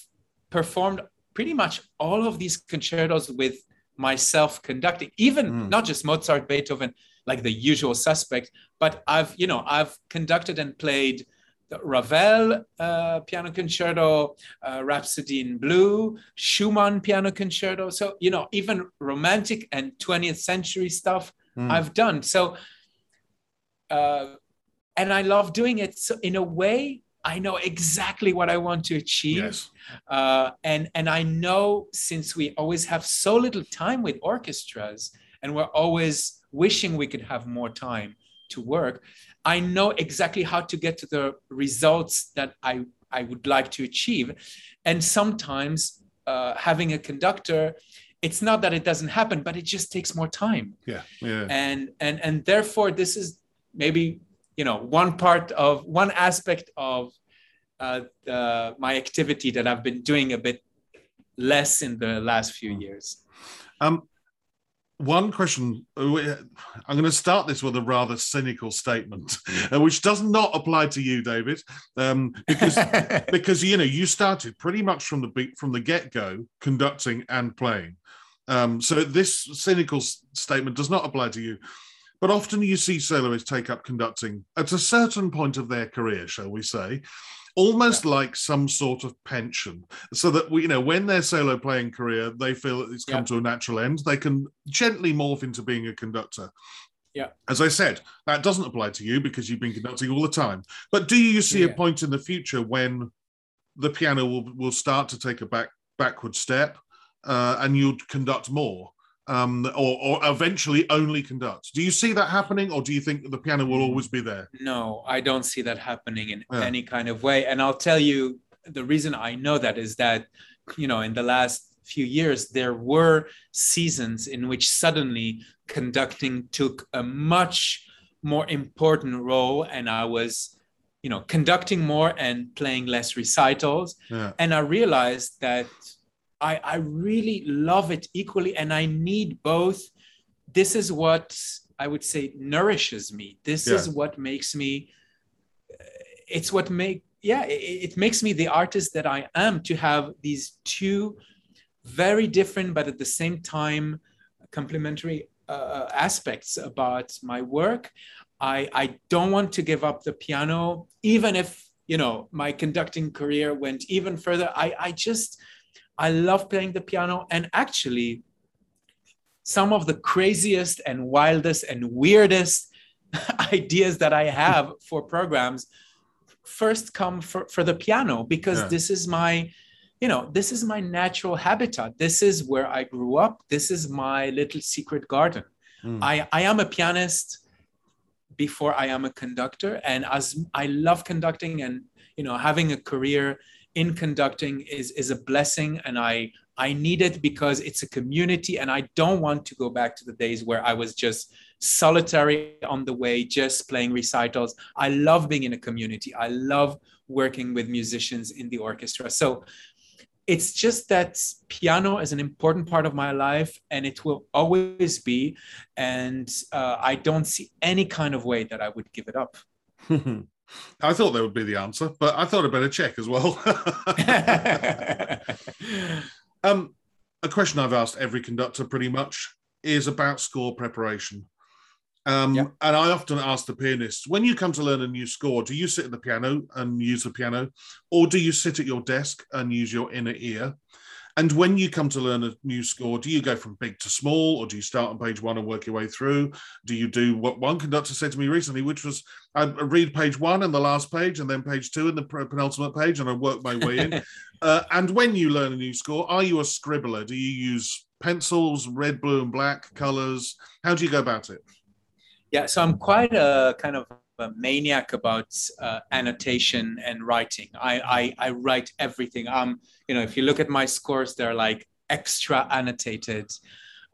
performed pretty much all of these concertos with myself conducting, even mm. not just Mozart, Beethoven, like the usual suspect, but I've, you know, I've conducted and played the Ravel uh, piano concerto, uh, Rhapsody in Blue, Schumann piano concerto. So, you know, even romantic and 20th century stuff mm. I've done. So, uh, and I love doing it. So, in a way, I know exactly what I want to achieve. Yes. Uh, and, and I know since we always have so little time with orchestras and we're always wishing we could have more time to work, I know exactly how to get to the results that I, I would like to achieve. And sometimes uh, having a conductor, it's not that it doesn't happen, but it just takes more time. Yeah. yeah. And, and, and therefore, this is maybe you know one part of one aspect of uh, the, my activity that I've been doing a bit less in the last few years. Um, one question uh, i'm going to start this with a rather cynical statement uh, which does not apply to you david um, because because you know you started pretty much from the from the get-go conducting and playing. Um, so this cynical statement does not apply to you but often you see soloists take up conducting at a certain point of their career, shall we say, almost yeah. like some sort of pension, so that we, you know, when their solo playing career, they feel that it's come yeah. to a natural end, they can gently morph into being a conductor. Yeah. As I said, that doesn't apply to you because you've been conducting all the time. But do you see yeah. a point in the future when the piano will, will start to take a back backward step uh, and you'll conduct more? Um, or, or eventually only conduct. Do you see that happening, or do you think the piano will always be there? No, I don't see that happening in yeah. any kind of way. And I'll tell you the reason I know that is that, you know, in the last few years, there were seasons in which suddenly conducting took a much more important role, and I was, you know, conducting more and playing less recitals. Yeah. And I realized that I, I really love it equally and I need both. This is what I would say nourishes me. This yeah. is what makes me, it's what make, yeah, it, it makes me the artist that I am to have these two very different, but at the same time, complementary uh, aspects about my work. I, I don't want to give up the piano, even if you know, my conducting career went even further. I, I just, I love playing the piano. And actually, some of the craziest and wildest and weirdest ideas that I have for programs first come for, for the piano because yeah. this is my you know this is my natural habitat this is where i grew up this is my little secret garden mm. i i am a pianist before i am a conductor and as i love conducting and you know having a career in conducting is is a blessing and i i need it because it's a community and i don't want to go back to the days where i was just solitary on the way just playing recitals. I love being in a community. I love working with musicians in the orchestra. So it's just that piano is an important part of my life and it will always be and uh, i don't see any kind of way that i would give it up i thought that would be the answer but i thought i'd better check as well um, a question i've asked every conductor pretty much is about score preparation um, yeah. And I often ask the pianists, when you come to learn a new score, do you sit at the piano and use the piano, or do you sit at your desk and use your inner ear? And when you come to learn a new score, do you go from big to small, or do you start on page one and work your way through? Do you do what one conductor said to me recently, which was I read page one and the last page, and then page two and the penultimate page, and I work my way in. uh, and when you learn a new score, are you a scribbler? Do you use pencils, red, blue, and black colors? How do you go about it? Yeah, so I'm quite a kind of a maniac about uh, annotation and writing. I, I, I write everything. Um, you know, if you look at my scores, they're like extra annotated.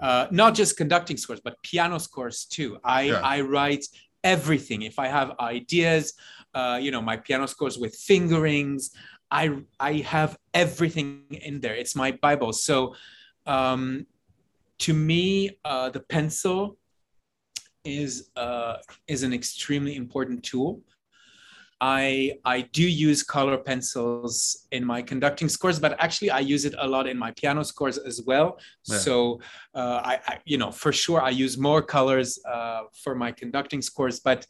Uh, not just conducting scores, but piano scores too. I yeah. I write everything. If I have ideas, uh, you know, my piano scores with fingerings. I I have everything in there. It's my Bible. So, um, to me, uh, the pencil is uh, is an extremely important tool. I I do use color pencils in my conducting scores, but actually I use it a lot in my piano scores as well. Yeah. So uh, I, I, you know for sure I use more colors uh, for my conducting scores, but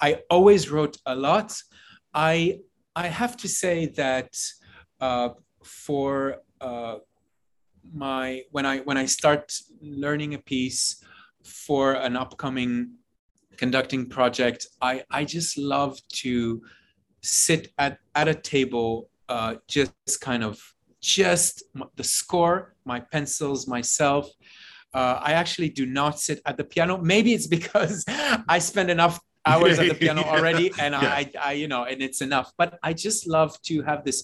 I always wrote a lot. I I have to say that uh, for uh, my when I when I start learning a piece, for an upcoming conducting project, I, I just love to sit at, at a table, uh, just kind of just the score, my pencils, myself. Uh, I actually do not sit at the piano. Maybe it's because I spend enough hours at the piano already, and yeah. I, I, you know, and it's enough. But I just love to have this,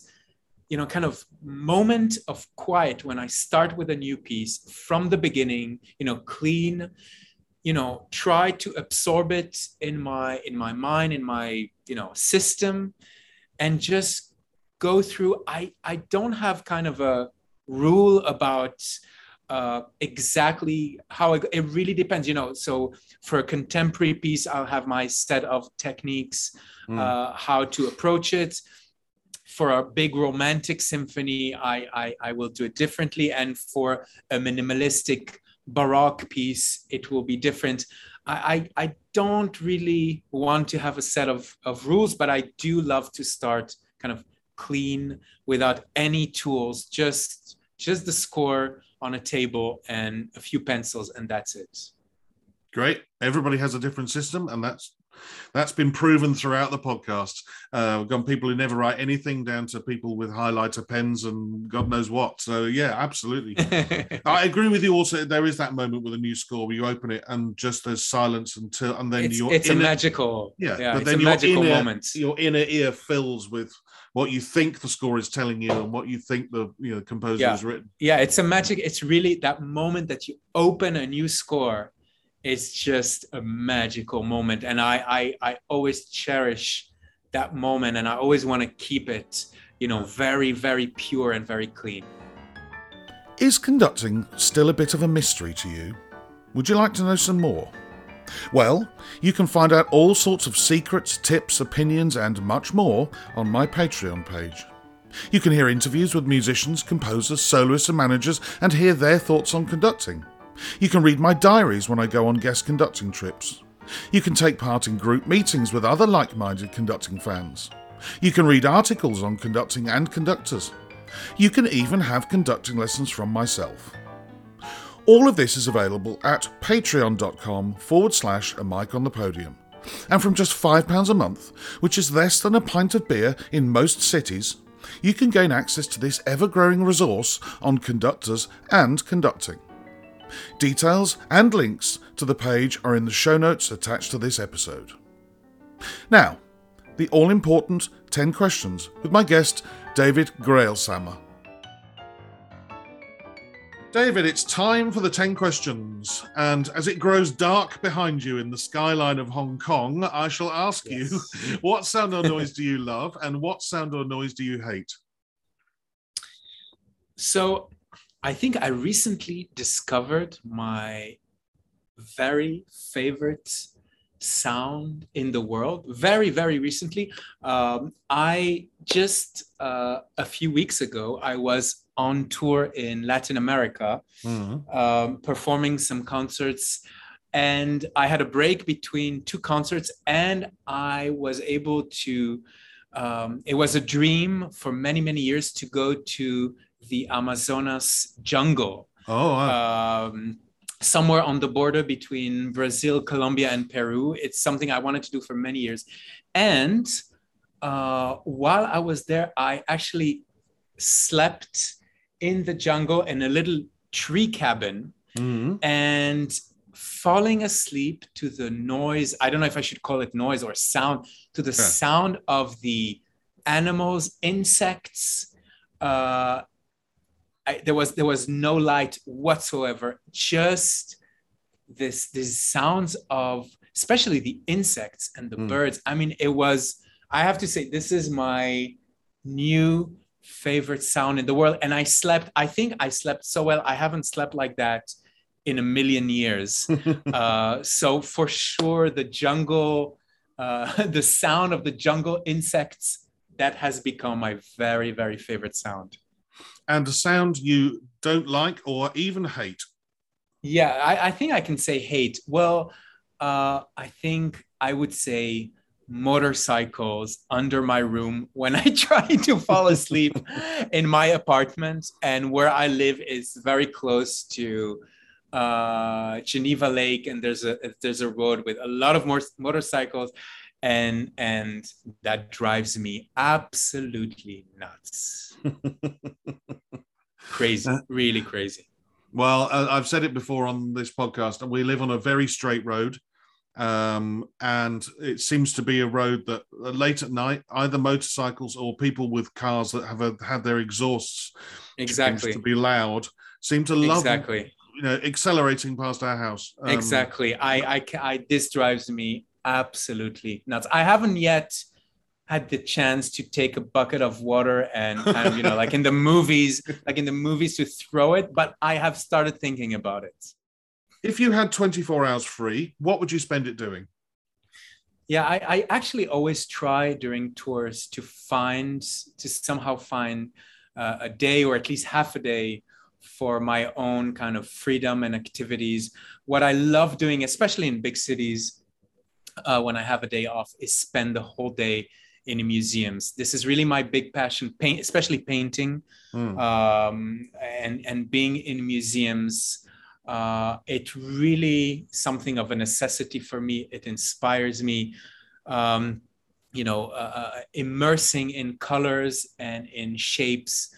you know, kind of moment of quiet when I start with a new piece from the beginning. You know, clean, you know try to absorb it in my in my mind in my you know system and just go through. I i don't have kind of a rule about uh, exactly how it, it really depends you know. So for a contemporary piece i'll have my set of techniques mm. uh, how to approach it. For a big romantic symphony I, I i will do it differently. And for a minimalistic baroque piece it will be different. I, I, I don't really want to have a set of, of rules but i do love to start kind of clean without any tools just just the score on a table and a few pencils and that's it. Great. Everybody has a different system and that's that's been proven throughout the podcast. Uh, we've got people who never write anything down to people with highlighter pens and God knows what. So yeah, absolutely. I agree with you. Also, there is that moment with a new score where you open it and just there's silence until, and then it's, your it's a magical, yeah, yeah but then your inner, moment. Your inner ear fills with what you think the score is telling you and what you think the you know composer yeah. has written. Yeah, it's a magic. It's really that moment that you open a new score it's just a magical moment and I, I i always cherish that moment and i always want to keep it you know very very pure and very clean is conducting still a bit of a mystery to you would you like to know some more well, you can find out all sorts of secrets, tips, opinions, and much more on my Patreon page. You can hear interviews with musicians, composers, soloists, and managers and hear their thoughts on conducting. You can read my diaries when I go on guest conducting trips. You can take part in group meetings with other like minded conducting fans. You can read articles on conducting and conductors. You can even have conducting lessons from myself. All of this is available at patreon.com forward slash a mic on the podium. And from just £5 a month, which is less than a pint of beer in most cities, you can gain access to this ever growing resource on conductors and conducting. Details and links to the page are in the show notes attached to this episode. Now, the all important 10 questions with my guest, David Greilsammer. David, it's time for the 10 questions. And as it grows dark behind you in the skyline of Hong Kong, I shall ask yes. you what sound or noise do you love and what sound or noise do you hate? So I think I recently discovered my very favorite sound in the world very very recently um, i just uh, a few weeks ago i was on tour in latin america mm-hmm. um, performing some concerts and i had a break between two concerts and i was able to um, it was a dream for many many years to go to the amazonas jungle oh wow. Um, somewhere on the border between Brazil, Colombia, and Peru. It's something I wanted to do for many years. And uh, while I was there, I actually slept in the jungle in a little tree cabin mm-hmm. and falling asleep to the noise. I don't know if I should call it noise or sound, to the sound of the animals, insects, uh, I, there was there was no light whatsoever. Just this these sounds of especially the insects and the mm. birds. I mean, it was. I have to say, this is my new favorite sound in the world. And I slept. I think I slept so well. I haven't slept like that in a million years. uh, so for sure, the jungle, uh, the sound of the jungle insects, that has become my very very favorite sound and a sound you don't like or even hate? Yeah, I, I think I can say hate. Well, uh, I think I would say motorcycles under my room when I try to fall asleep in my apartment. And where I live is very close to uh, Geneva Lake, and there's a there's a road with a lot of more motorcycles, and and that drives me absolutely nuts. crazy, uh, really crazy. Well, I've said it before on this podcast, and we live on a very straight road. Um, and it seems to be a road that uh, late at night, either motorcycles or people with cars that have a, had their exhausts exactly to be loud seem to love exactly you know accelerating past our house. Um, exactly. I, I, I, this drives me absolutely nuts. I haven't yet had the chance to take a bucket of water and kind of, you know, like in the movies, like in the movies to throw it, but I have started thinking about it. If you had 24 hours free, what would you spend it doing? Yeah, I, I actually always try during tours to find, to somehow find uh, a day or at least half a day for my own kind of freedom and activities. What I love doing, especially in big cities, uh, when I have a day off, is spend the whole day in museums. This is really my big passion, paint, especially painting, mm. um, and and being in museums. Uh, it really something of a necessity for me. It inspires me. Um, you know, uh, uh immersing in colors and in shapes,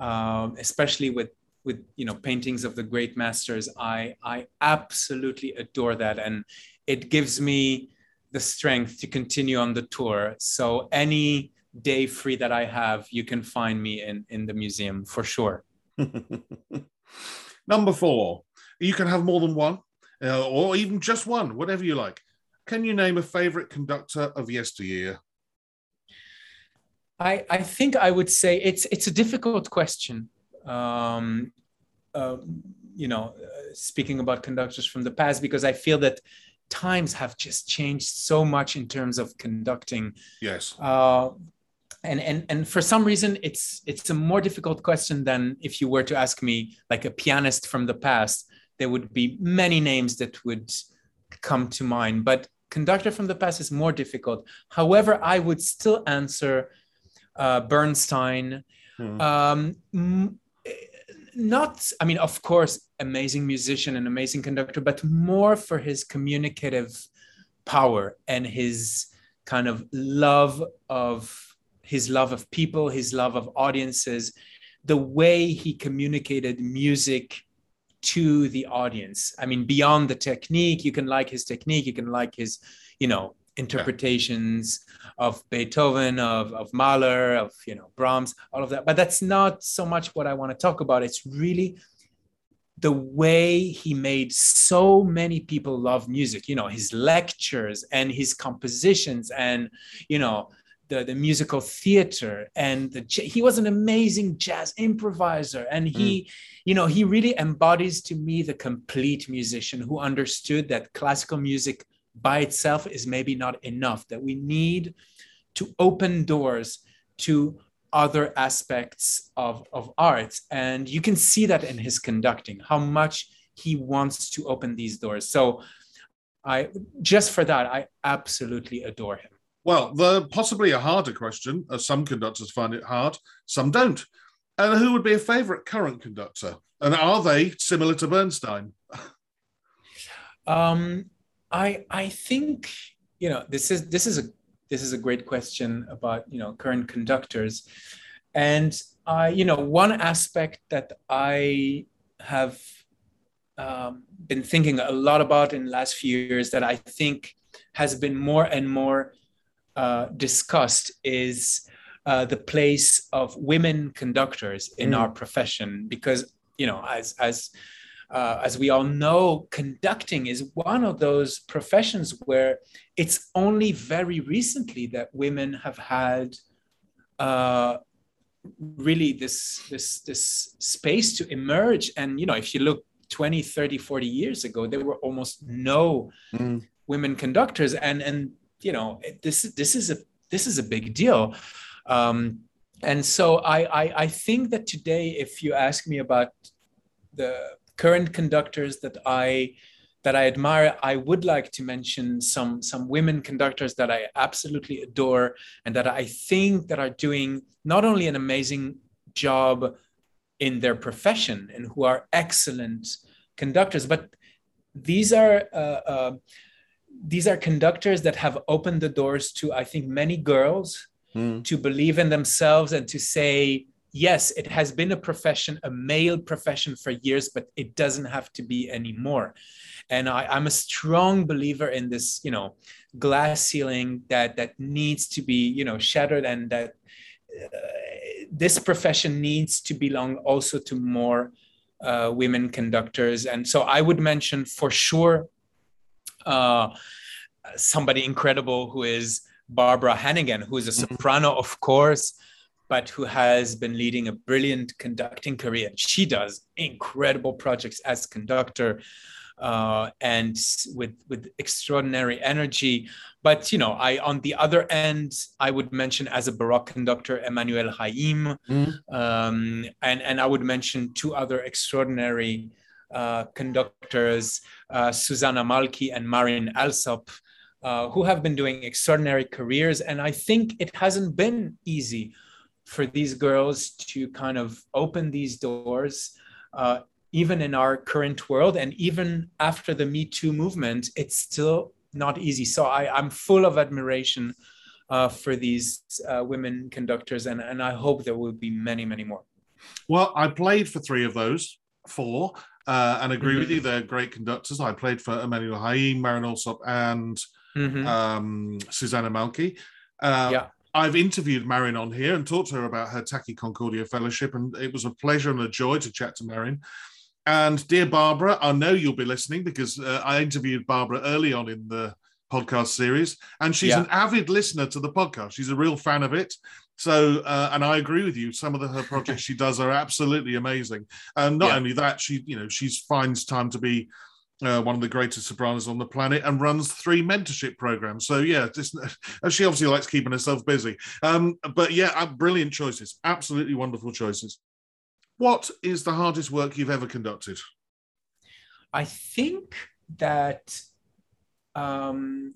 um, especially with with you know paintings of the great masters. I I absolutely adore that, and it gives me the strength to continue on the tour. So any day free that I have, you can find me in in the museum for sure. Number four, you can have more than one, uh, or even just one, whatever you like. Can you name a favorite conductor of yesteryear? I, I think I would say it's it's a difficult question. Um, uh, you know, uh, speaking about conductors from the past, because I feel that times have just changed so much in terms of conducting. Yes. Uh, and and and for some reason, it's it's a more difficult question than if you were to ask me like a pianist from the past. There would be many names that would come to mind, but conductor from the past is more difficult. However, I would still answer uh, Bernstein. Hmm. Um, not, I mean, of course, amazing musician and amazing conductor, but more for his communicative power and his kind of love of his love of people, his love of audiences, the way he communicated music to the audience. I mean, beyond the technique, you can like his technique, you can like his, you know, interpretations yeah. of Beethoven, of, of Mahler, of, you know, Brahms, all of that. But that's not so much what I want to talk about. It's really the way he made so many people love music, you know, his lectures and his compositions and, you know, the, the musical theater and the, he was an amazing jazz improviser and he mm. you know he really embodies to me the complete musician who understood that classical music by itself is maybe not enough that we need to open doors to other aspects of, of art and you can see that in his conducting how much he wants to open these doors so i just for that i absolutely adore him well, the possibly a harder question, as some conductors find it hard, some don't. And who would be a favourite current conductor? And are they similar to Bernstein? um, I I think you know this is this is a this is a great question about you know current conductors, and I you know one aspect that I have um, been thinking a lot about in the last few years that I think has been more and more uh, discussed is uh, the place of women conductors in mm. our profession because you know as as uh, as we all know conducting is one of those professions where it's only very recently that women have had uh, really this this this space to emerge. And you know if you look 20 30 40 years ago there were almost no mm. women conductors. And and you know this this is a this is a big deal. Um, and so I, I i think that today if you ask me about the current conductors that i that I admire, I would like to mention some some women conductors that I absolutely adore and that I think that are doing not only an amazing job in their profession and who are excellent conductors, but these are uh, uh, these are conductors that have opened the doors to i think many girls mm. to believe in themselves and to say yes it has been a profession a male profession for years but it doesn't have to be anymore. And I, i'm a strong believer in this you know glass ceiling that that needs to be you know shattered and that uh, this profession needs to belong also to more uh, women conductors. And so i would mention for sure uh, somebody incredible who is Barbara Hannigan, who is a mm-hmm. soprano, of course, but who has been leading a brilliant conducting career. She does incredible projects as conductor uh, and with with extraordinary energy. But you know, I on the other end, I would mention as a Baroque conductor Emmanuelle Haïm, mm. um, and and I would mention two other extraordinary uh, conductors, uh, Susanna Mälkki and Marin Alsop, uh, who have been doing extraordinary careers. And I think it hasn't been easy for these girls to kind of open these doors, uh, even in our current world. And even after the Me Too movement, it's still not easy. So I, I'm full of admiration uh, for these uh, women conductors, and, and I hope there will be many, many more. Well, I played for three of those, four, uh, and agree mm-hmm. with you. They're great conductors. I played for Emmanuelle Haïm, Marin Alsop, and mm-hmm. um, Susanna Mälkki. Uh, yeah. I've interviewed Marin on here and talked to her about her Taki Concordia Fellowship, and it was a pleasure and a joy to chat to Marin. And dear Barbara, I know you'll be listening because uh, I interviewed Barbara early on in the podcast series, and she's yeah. an avid listener to the podcast. She's a real fan of it. So, uh, and I agree with you. Some of the, her projects she does are absolutely amazing. And not yeah. only that, she, you know, she finds time to be uh, one of the greatest sopranos on the planet and runs three mentorship programs. So yeah, this, she obviously likes keeping herself busy. Um, but yeah, uh, brilliant choices, absolutely wonderful choices. What is the hardest work you've ever conducted? I think that um,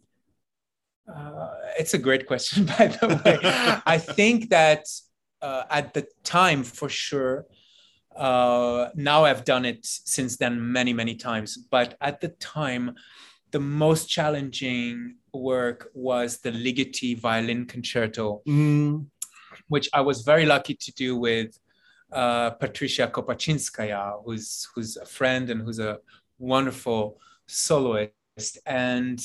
Uh, it's a great question, by the way. I think that uh, at the time, for sure, uh, now I've done it since then many, many times. But at the time, the most challenging work was the Ligeti violin concerto, mm. which I was very lucky to do with uh, Patricia Kopatchinskaja, who's who's a friend and who's a wonderful soloist. And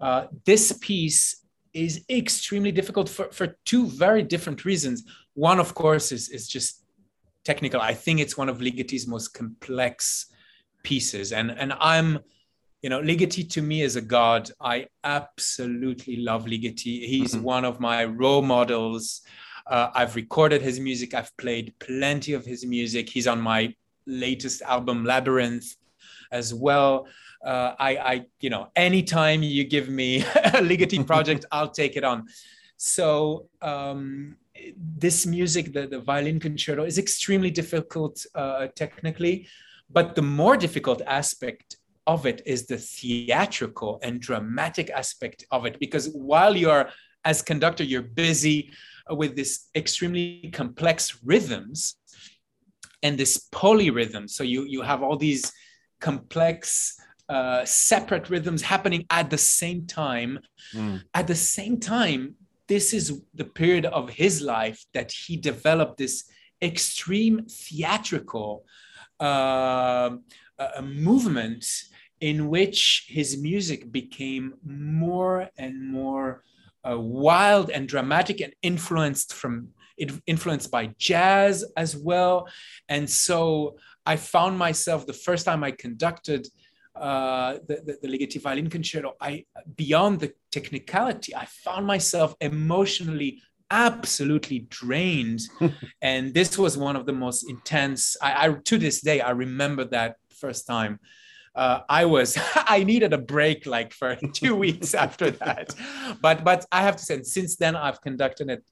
uh, this piece is extremely difficult for, for two very different reasons. One, of course, is, is just technical. I think it's one of Ligeti's most complex pieces. And, and I'm, you know, Ligeti to me is a god. I absolutely love Ligeti. He's mm-hmm. one of my role models. Uh, I've recorded his music. I've played plenty of his music. He's on my latest album, Labyrinth, as well. Uh, I, I, you know, anytime you give me a Ligeti project, I'll take it on. So um, this music, the, the violin concerto, is extremely difficult uh, technically, but the more difficult aspect of it is the theatrical and dramatic aspect of it because while you're as conductor you're busy with this extremely complex rhythms and this polyrhythm so you you have all these complex uh, separate rhythms happening at the same time mm. at the same time this is the period of his life that he developed this extreme theatrical uh, a movement in which his music became more and more uh, wild and dramatic and influenced from influenced by jazz as well. And so i found myself the first time i conducted uh, the, the, the Ligeti violin concerto i beyond the technicality i found myself emotionally absolutely drained and this was one of the most intense I, I to this day i remember that first time uh, I was I needed a break like for two weeks after that. But but I have to say, since then I've conducted it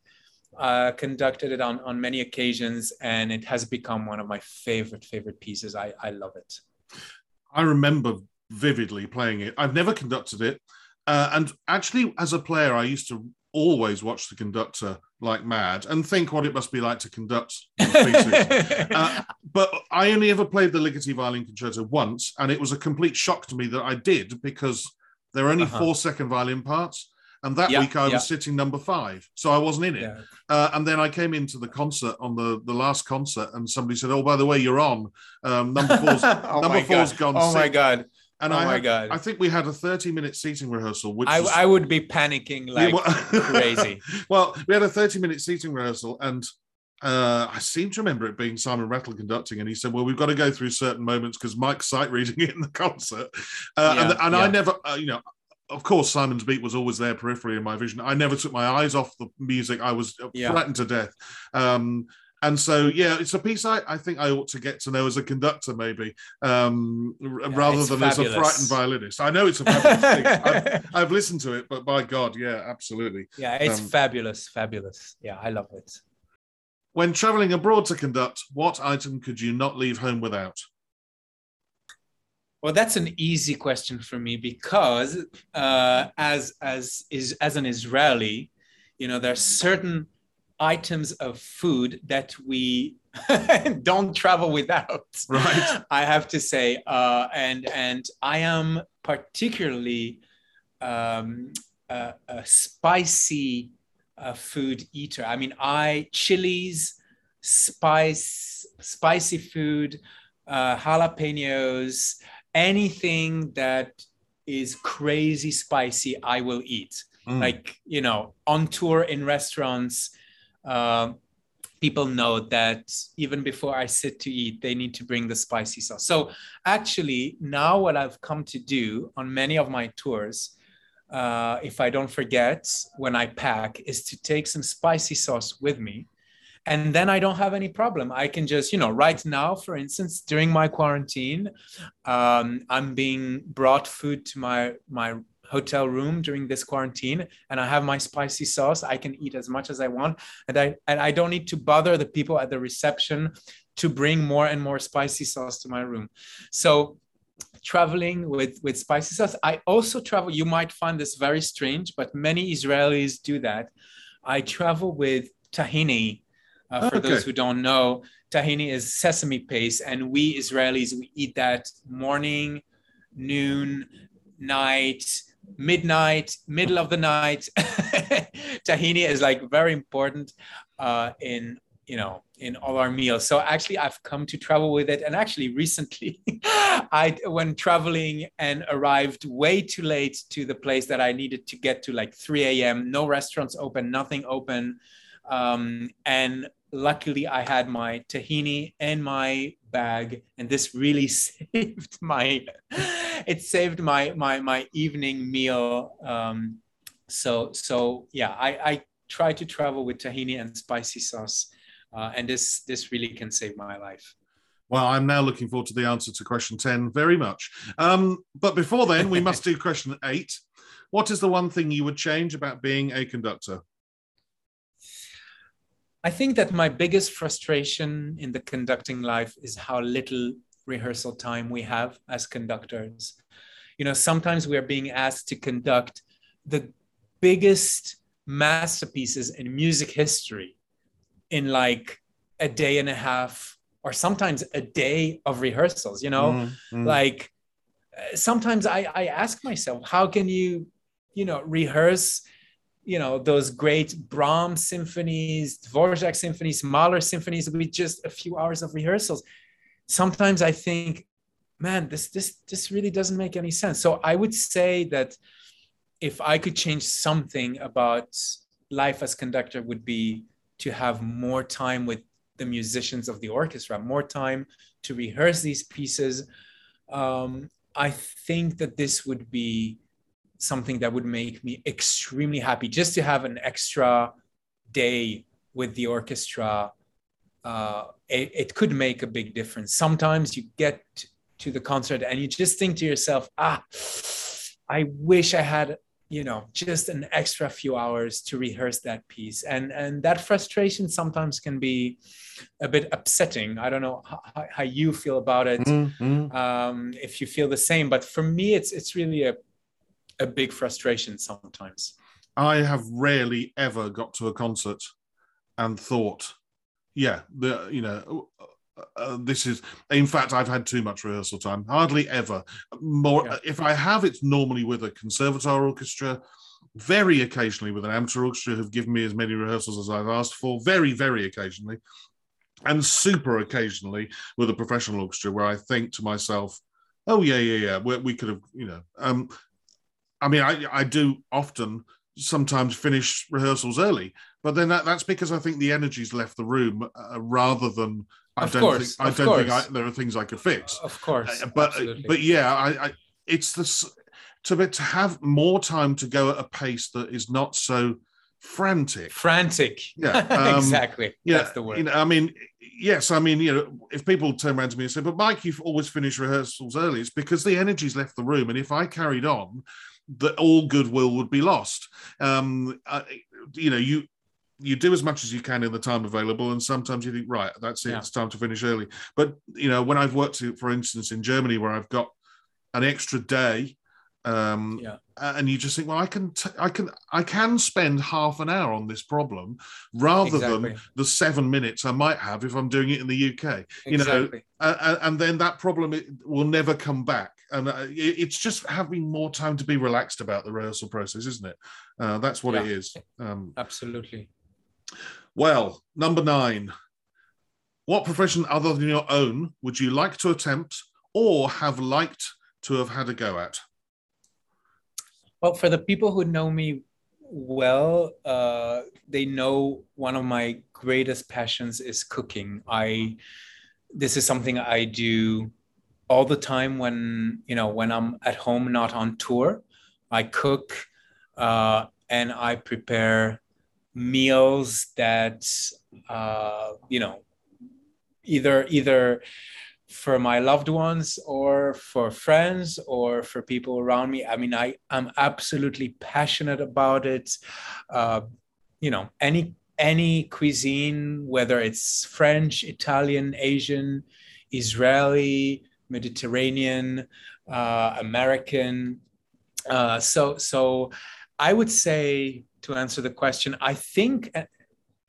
uh, conducted it on on many occasions, and it has become one of my favorite favorite pieces. I I love it. I remember vividly playing it. I've never conducted it, uh, and actually, as a player, I used to always watch the conductor like mad and think what it must be like to conduct pieces. uh, but I only ever played the Ligeti violin concerto once, and it was a complete shock to me that I did because there are only uh-huh. four second violin parts. And that yeah, week I yeah. was sitting number five, so I wasn't in it. Yeah. Uh, and then I came into the concert on the, the last concert, and somebody said, "Oh, by the way, you're on. Um, number four's oh number four's gone." Oh my god! And oh I my had, god! I think we had a thirty-minute seating rehearsal, which I, was, I would be panicking like crazy. well, we had a thirty-minute seating rehearsal, and uh, I seem to remember it being Simon Rattle conducting, and he said, "Well, we've got to go through certain moments because Mike's sight reading it in the concert." Uh, yeah, and, and yeah. I never, uh, you know, of course, Simon's beat was always there peripherally in my vision. I never took my eyes off the music. I was yeah. frightened to death. Um, and so yeah it's a piece I, I think i ought to get to know as a conductor maybe um, yeah, rather than fabulous. as a frightened violinist i know it's a fabulous thing I've, I've, listened to it but by god yeah absolutely yeah it's um, fabulous fabulous yeah i love it when traveling abroad to conduct what item could you not leave home without well that's an easy question for me because uh, as as is as an israeli you know there are certain items of food that we don't travel without. Right. I have to say, uh, and and I am particularly um, a, a, spicy uh, food eater. I mean, I chilies, spice, spicy food, uh, jalapenos, anything that is crazy spicy, I will eat. Mm. Like you know, on tour in restaurants uh, people know that even before I sit to eat, they need to bring the spicy sauce. So actually, now what I've come to do on many of my tours, uh, if I don't forget when I pack, is to take some spicy sauce with me. And then I don't have any problem. I can just, you know, right now, for instance, during my quarantine, um, I'm being brought food to my my hotel room during this quarantine and I have my spicy sauce. I can eat as much as I want. And I and I don't need to bother the people at the reception to bring more and more spicy sauce to my room. So traveling with with spicy sauce. I also travel. You might find this very strange, but many Israelis do that. I travel with tahini. Uh, for okay. those who don't know, tahini is sesame paste, and we Israelis we eat that morning, noon, night, midnight, middle of the night. tahini is like very important uh, in you know in all our meals so actually i've come to travel with it and actually recently i when traveling and arrived way too late to the place that i needed to get to like 3 a.m no restaurants open nothing open um, and luckily i had my tahini in my bag and this really saved my it saved my my my evening meal um, so so yeah i i try to travel with tahini and spicy sauce uh, and this this really can save my life. Well, I'm now looking forward to the answer to question 10 very much. Um, but before then, we must do question eight. What is the one thing you would change about being a conductor? I think that my biggest frustration in the conducting life is how little rehearsal time we have as conductors. You know, sometimes we are being asked to conduct the biggest masterpieces in music history in like a day and a half or sometimes a day of rehearsals you know mm-hmm. like sometimes I, I ask myself how can you you know rehearse you know those great brahms symphonies dvorak symphonies mahler symphonies with just a few hours of rehearsals sometimes i think man this this this really doesn't make any sense so i would say that if i could change something about life as conductor would be to have more time with the musicians of the orchestra, more time to rehearse these pieces. Um, I think that this would be something that would make me extremely happy just to have an extra day with the orchestra. Uh, it, it could make a big difference. Sometimes you get to the concert and you just think to yourself, ah, I wish I had you know just an extra few hours to rehearse that piece and and that frustration sometimes can be a bit upsetting i don't know how, how you feel about it mm-hmm. um, if you feel the same but for me it's it's really a a big frustration sometimes. I have rarely ever got to a concert and thought yeah the you know uh, this is in fact i've had too much rehearsal time hardly ever. More yeah. if i have it's normally with a conservatoire orchestra. Very occasionally with an amateur orchestra who've given me as many rehearsals as i've asked for very very occasionally. And super occasionally with a professional orchestra where i think to myself oh yeah yeah yeah we, we could have you know um i mean i i do often sometimes finish rehearsals early but then that, that's because i think the energy's left the room uh, rather than I of don't course, think I don't course. think I, there are things I could fix. Of course, uh, but absolutely. but yeah, I, I it's this to to have more time to go at a pace that is not so frantic. Frantic. Yeah, um, exactly. Yeah, that's the word. You know, I mean, yes, I mean, you know, if people turn around to me and say, "But Mike, you've always finished rehearsals early," it's because the energy's left the room, and if I carried on, that all goodwill would be lost. Um, I, you know, you you do as much as you can in the time available and sometimes you think right that's it yeah. it's time to finish early but you know when i've worked for instance in germany where i've got an extra day um yeah. and you just think well i can t- I can i can spend half an hour on this problem rather exactly. than the seven minutes i might have if i'm doing it in the uk you know and then that problem will never come back and uh, it's just having more time to be relaxed about the rehearsal process isn't it uh, that's what yeah. it is um, absolutely well, number nine. What profession other than your own would you like to attempt or have liked to have had a go at? Well, for the people who know me well, uh, they know one of my greatest passions is cooking. I this is something I do all the time when you know when I'm at home, not on tour. I cook uh, and I prepare meals that uh, you know either either for my loved ones or for friends or for people around me i mean i i'm absolutely passionate about it uh, you know any any cuisine whether it's french italian asian israeli Mediterranean, uh, American. Uh, so, so I would say to answer the question, I think uh,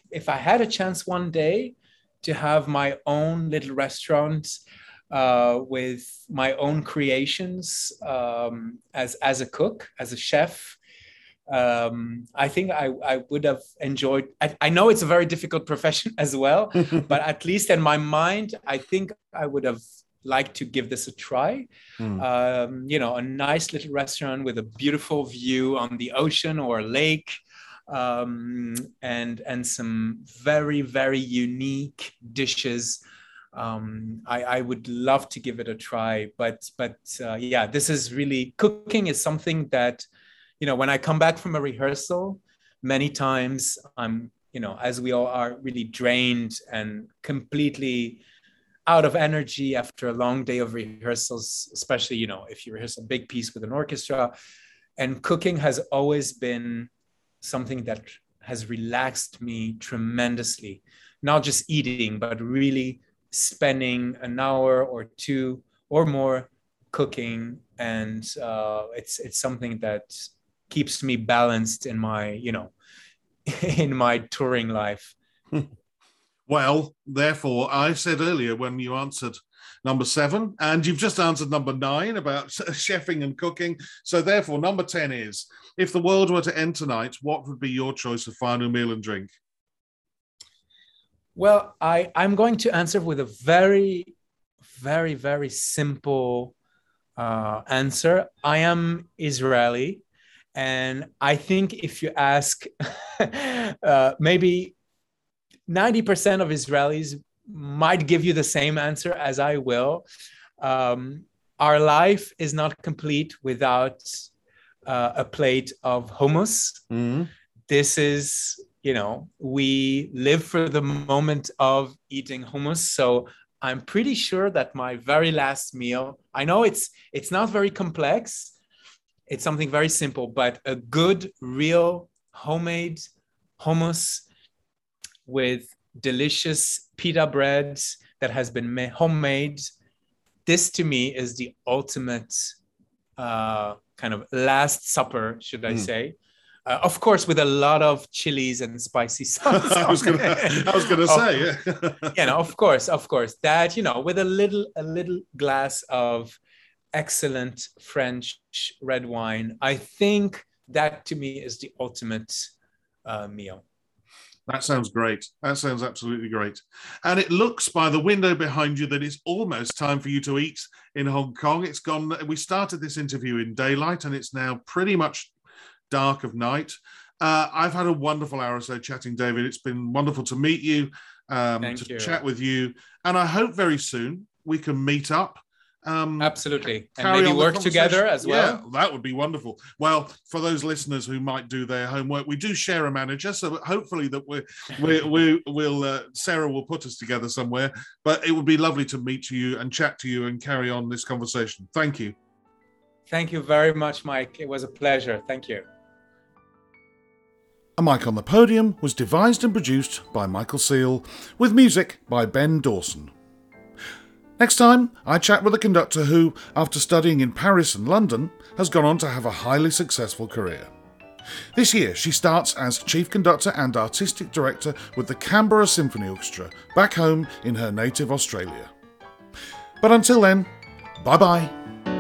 if I had a chance one day to have my own little restaurant uh, with my own creations um, as as a cook, as a chef, um, I think I, I would have enjoyed. I, I, know it's a very difficult profession as well, but at least in my mind, I think I would have liked to give this a try. Mm. Um, you know, a nice little restaurant with a beautiful view on the ocean or a lake. Um, and and some very very unique dishes um, I, I, would love to give it a try but but uh, yeah this is really cooking is something that you know, when I come back from a rehearsal, many times I'm, you know, as we all are really drained and completely out of energy after a long day of rehearsals, especially, you know, if you rehearse a big piece with an orchestra. And cooking has always been something that has relaxed me tremendously. Not just eating, but really spending an hour or two or more cooking. And uh, it's it's something that keeps me balanced in my you know in my touring life well therefore i said earlier when you answered number seven and you've just answered number nine about chefing and cooking. So therefore number 10 is if the world were to end tonight what would be your choice of final meal and drink? Well i i'm going to answer with a very very very simple uh, answer. I am israeli and I think if you ask uh, maybe 90% of Israelis might give you the same answer as I will. Um, our life is not complete without uh, a plate of hummus. Mm-hmm. This is, you know, we live for the moment of eating hummus. So I'm pretty sure that my very last meal, I know it's it's not very complex, it's something very simple, but a good, real homemade hummus with delicious pita bread that has been homemade. This to me is the ultimate uh, kind of last supper, should I mm. say. Uh, of course, with a lot of chilies and spicy sauce. I was gonna, I was gonna say, yeah. you know, of course, of course, that you know, with a little, a little glass of excellent French red wine. I think that to me is the ultimate uh, meal. That sounds great. That sounds absolutely great. And it looks by the window behind you that it's almost time for you to eat in Hong Kong. It's gone. We started this interview in daylight and it's now pretty much dark of night. Uh, I've had a wonderful hour or so chatting, David. It's been wonderful to meet you, um, to you. chat with you. And I hope very soon we can meet up um, Absolutely, and maybe work together as well. Yeah, that would be wonderful. Well, for those listeners who might do their homework, we do share a manager, so hopefully that we we we will uh, Sarah will put us together somewhere. But it would be lovely to meet you and chat to you and carry on this conversation. Thank you. Thank you very much, Mike. It was a pleasure. Thank you. A Mic on the Podium was devised and produced by Michael Seal, with music by Ben Dawson. Next time, I chat with a conductor who, after studying in Paris and London, has gone on to have a highly successful career. This year, she starts as chief conductor and artistic director with the Canberra Symphony Orchestra, back home in her native Australia. But until then, bye bye.